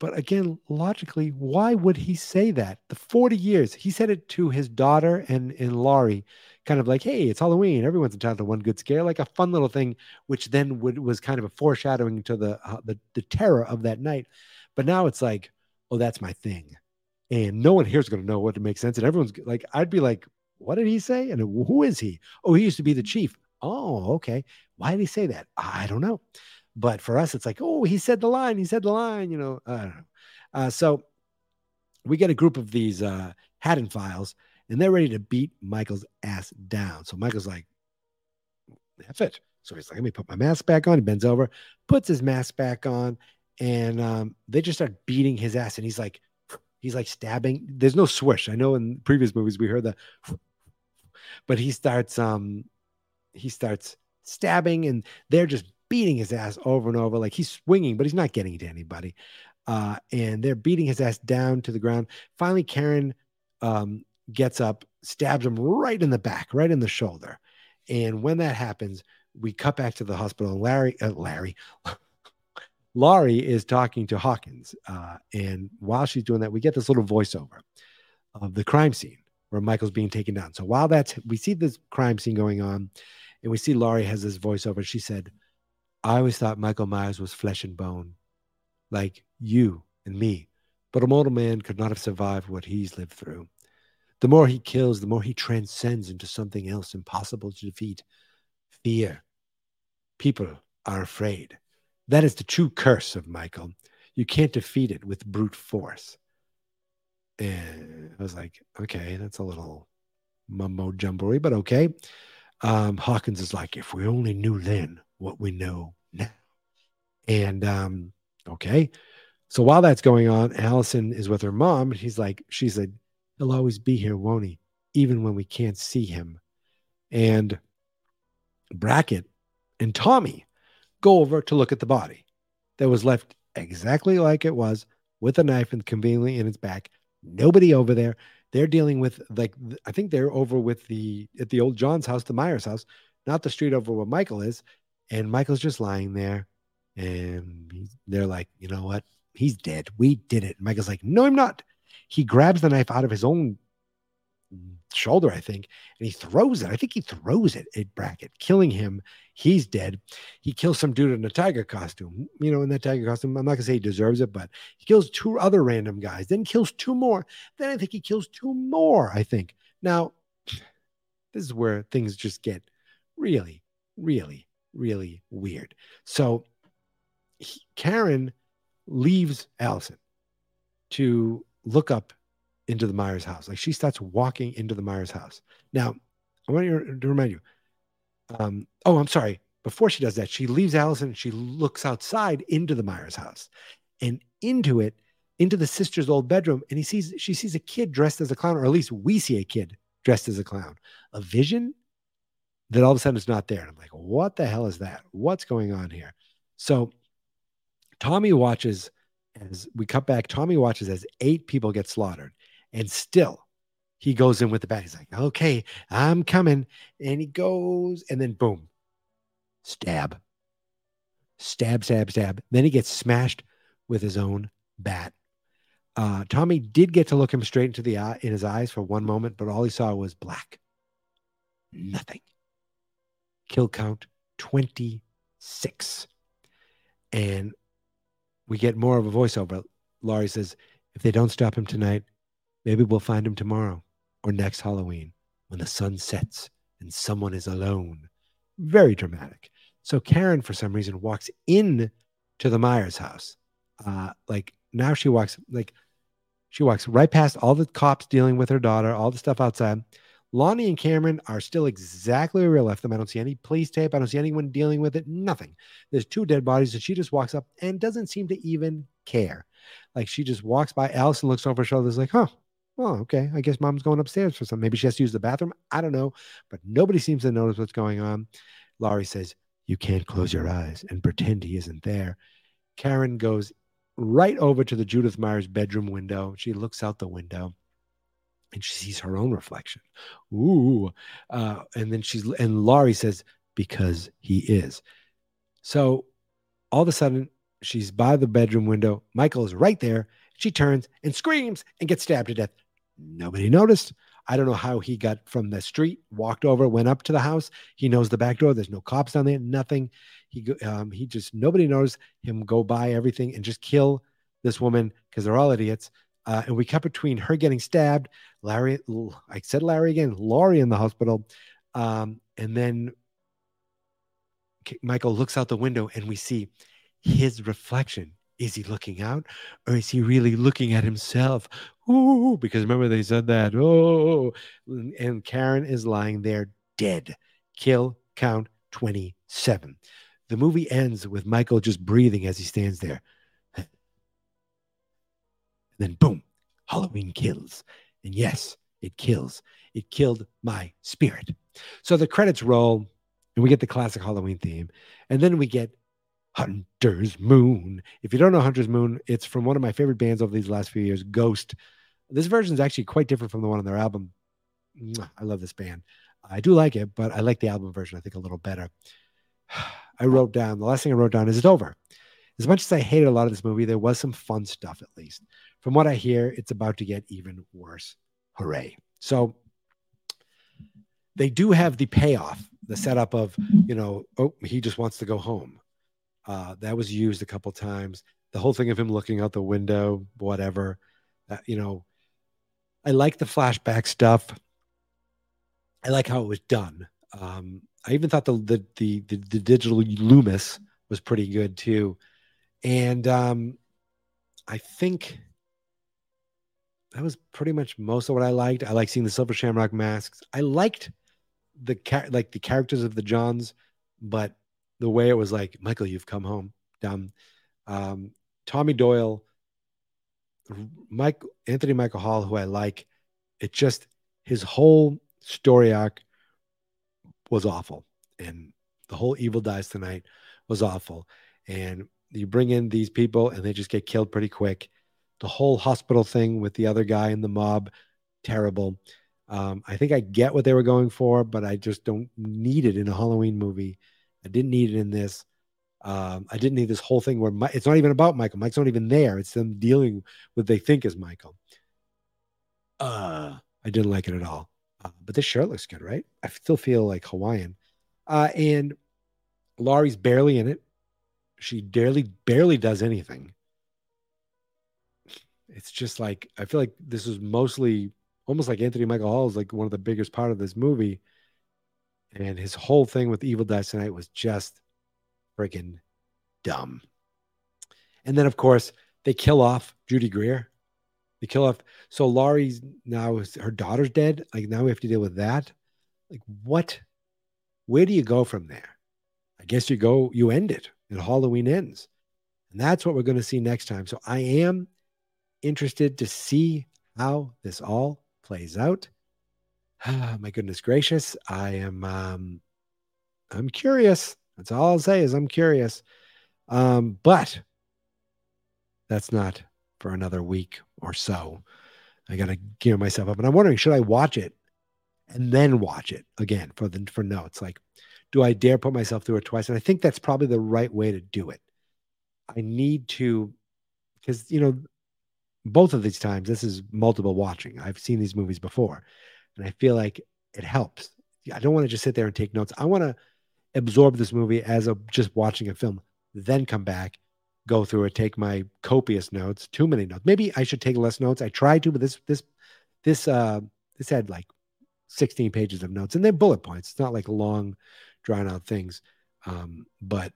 But again logically why would he say that? The 40 years he said it to his daughter and and laurie kind of like hey it's halloween. Everyone's entitled to one good scare like a fun little thing which then would was kind of a foreshadowing to the uh, the, the terror of that night. But now it's like oh that's my thing. And no one here is going to know what to make sense. And everyone's like i'd be like what did he say? And who is he? Oh he used to be the chief oh okay why did he say that? I don't know. But for us, it's like, oh, he said the line. He said the line. You know, I don't know. Uh, so we get a group of these uh, Haddonfiles, and they're ready to beat Michael's ass down. So Michael's like, F it. So he's like, let me put my mask back on. He bends over, puts his mask back on, and um, they just start beating his ass. And he's like, he's like stabbing. There's no swish. I know in previous movies we heard the, but he starts um, he starts stabbing, and they're just beating his ass over and over. Like he's swinging, but he's not getting to anybody. Uh, and they're beating his ass down to the ground. Finally, Karen um, gets up, stabs him right in the back, right in the shoulder. And when that happens, we cut back to the hospital. And Larry, uh, Larry, Laurie is talking to Hawkins. Uh, and while she's doing that, we get this little voiceover of the crime scene where Michael's being taken down. So while that's, we see this crime scene going on, and we see Laurie has this voiceover. She said, I always thought Michael Myers was flesh and bone, like you and me. But a mortal man could not have survived what he's lived through. The more he kills, the more he transcends into something else impossible to defeat fear. People are afraid. That is the true curse of Michael. You can't defeat it with brute force. And I was like, okay, that's a little mumbo jumbo but okay. Um, Hawkins is like, if we only knew then what we know now. And um, okay. So while that's going on, Allison is with her mom. And he's like, she said, he'll always be here, won't he? Even when we can't see him. And Brackett and Tommy go over to look at the body that was left exactly like it was with a knife and conveniently in its back. Nobody over there. They're dealing with like I think they're over with the at the old John's house, the Myers house, not the street over where Michael is. And Michael's just lying there, and they're like, you know what? He's dead. We did it. And Michael's like, no, I'm not. He grabs the knife out of his own shoulder, I think, and he throws it. I think he throws it at Brackett, killing him. He's dead. He kills some dude in a tiger costume. You know, in that tiger costume, I'm not gonna say he deserves it, but he kills two other random guys, then kills two more. Then I think he kills two more. I think. Now, this is where things just get really, really, really weird. So he, Karen leaves Allison to look up into the Myers house. Like she starts walking into the Myers house. Now, I want to remind you. Um, oh, I'm sorry. Before she does that, she leaves Allison. And she looks outside into the Myers house, and into it, into the sister's old bedroom, and he sees she sees a kid dressed as a clown, or at least we see a kid dressed as a clown. A vision that all of a sudden is not there. And I'm like, what the hell is that? What's going on here? So Tommy watches as we cut back. Tommy watches as eight people get slaughtered. And still, he goes in with the bat. He's like, okay, I'm coming. And he goes, and then boom, stab, stab, stab, stab. Then he gets smashed with his own bat. Uh, Tommy did get to look him straight into the eye in his eyes for one moment, but all he saw was black. Nothing. Kill count 26. And we get more of a voiceover. Laurie says, if they don't stop him tonight, Maybe we'll find him tomorrow or next Halloween when the sun sets and someone is alone. Very dramatic. So Karen, for some reason, walks in to the Myers house. Uh, like now she walks like she walks right past all the cops dealing with her daughter, all the stuff outside. Lonnie and Cameron are still exactly where we left them. I don't see any police tape. I don't see anyone dealing with it. Nothing. There's two dead bodies, and she just walks up and doesn't seem to even care. Like she just walks by. Allison looks over her shoulder, is like, "Huh, oh, okay. I guess mom's going upstairs for something. Maybe she has to use the bathroom. I don't know. But nobody seems to notice what's going on. Laurie says, You can't close your eyes and pretend he isn't there. Karen goes right over to the Judith Myers bedroom window. She looks out the window and she sees her own reflection. Ooh. Uh, and then she's, and Laurie says, Because he is. So all of a sudden, she's by the bedroom window. Michael is right there. She turns and screams and gets stabbed to death. Nobody noticed. I don't know how he got from the street, walked over, went up to the house. He knows the back door. There's no cops down there. Nothing. He um, he just nobody knows him go by everything and just kill this woman because they're all idiots. Uh, and we cut between her getting stabbed, Larry. I said Larry again. Laurie in the hospital, um, and then Michael looks out the window and we see his reflection is he looking out or is he really looking at himself? Ooh, because remember they said that. Oh, and Karen is lying there dead. Kill count 27. The movie ends with Michael just breathing as he stands there. And then boom, Halloween kills. And yes, it kills. It killed my spirit. So the credits roll and we get the classic Halloween theme. And then we get Hunter's Moon. If you don't know Hunter's Moon, it's from one of my favorite bands over these last few years, Ghost. This version is actually quite different from the one on their album. I love this band. I do like it, but I like the album version, I think, a little better. I wrote down the last thing I wrote down is it's over. as much as I hated a lot of this movie, there was some fun stuff at least. From what I hear, it's about to get even worse. Hooray. So they do have the payoff, the setup of, you know, oh, he just wants to go home. Uh, that was used a couple times. The whole thing of him looking out the window, whatever. Uh, you know, I like the flashback stuff. I like how it was done. Um, I even thought the the the, the, the digital Loomis was pretty good too, and um, I think that was pretty much most of what I liked. I like seeing the Silver Shamrock masks. I liked the car- like the characters of the Johns, but the way it was like, Michael, you've come home. Dumb. Um, Tommy Doyle, Mike Anthony Michael Hall, who I like. It just his whole story arc was awful, and the whole Evil Dies Tonight was awful. And you bring in these people, and they just get killed pretty quick. The whole hospital thing with the other guy in the mob, terrible. Um, I think I get what they were going for, but I just don't need it in a Halloween movie. I didn't need it in this. Um, I didn't need this whole thing where My- it's not even about Michael. Mike's not even there. It's them dealing with what they think is Michael. Uh, I didn't like it at all. Uh, but this shirt looks good, right? I still feel like Hawaiian. Uh, and Laurie's barely in it. She barely barely does anything. It's just like I feel like this is mostly almost like Anthony Michael Hall is like one of the biggest part of this movie. And his whole thing with Evil Dies Tonight was just freaking dumb. And then, of course, they kill off Judy Greer. They kill off. So Laurie's now her daughter's dead. Like now we have to deal with that. Like what? Where do you go from there? I guess you go. You end it, and Halloween ends, and that's what we're going to see next time. So I am interested to see how this all plays out. My goodness gracious, I am. Um, I'm curious. That's all I'll say is I'm curious. Um, but that's not for another week or so. I got to gear myself up, and I'm wondering should I watch it and then watch it again for the for notes? Like, do I dare put myself through it twice? And I think that's probably the right way to do it. I need to, because you know, both of these times this is multiple watching. I've seen these movies before, and I feel like it helps. I don't want to just sit there and take notes. I want to absorb this movie as a just watching a film, then come back go through it, take my copious notes, too many notes. Maybe I should take less notes. I tried to, but this this this uh this had like 16 pages of notes and they're bullet points. It's not like long, drawn out things. Um, but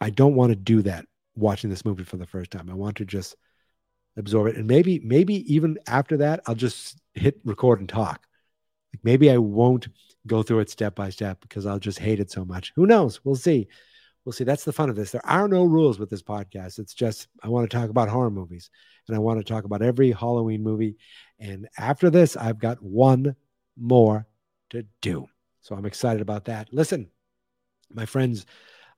I don't want to do that watching this movie for the first time. I want to just absorb it. And maybe, maybe even after that, I'll just hit record and talk. Like maybe I won't go through it step by step because I'll just hate it so much. Who knows? We'll see we'll see. That's the fun of this. There are no rules with this podcast. It's just I want to talk about horror movies and I want to talk about every Halloween movie. And after this, I've got one more to do. So I'm excited about that. Listen, my friends,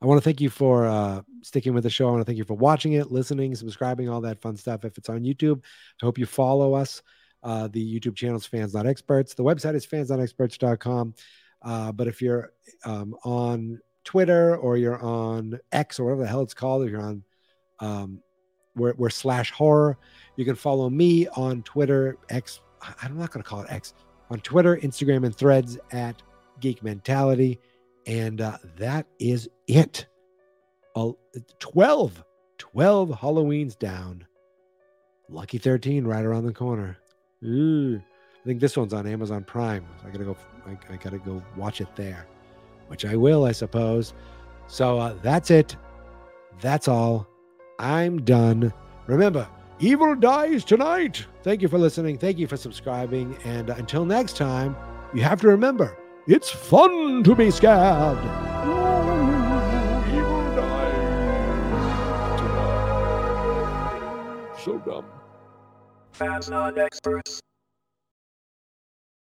I want to thank you for uh, sticking with the show. I want to thank you for watching it, listening, subscribing, all that fun stuff. If it's on YouTube, I hope you follow us. Uh, the YouTube channel is Fans Not Experts. The website is fansnotexperts.com. Uh, but if you're um, on Twitter or you're on X or whatever the hell it's called, if you're on um, we're, we're slash horror, you can follow me on Twitter, X. I'm not going to call it X, on Twitter, Instagram, and threads at Geek Mentality. And uh, that is it. Uh, 12, 12 Halloweens down. Lucky 13 right around the corner. Ooh. I think this one's on Amazon Prime. I gotta go. I, I gotta go watch it there which I will, I suppose. So uh, that's it. That's all. I'm done. Remember, evil dies tonight. Thank you for listening. Thank you for subscribing. And until next time, you have to remember it's fun to be scared. So dumb. Fans not experts.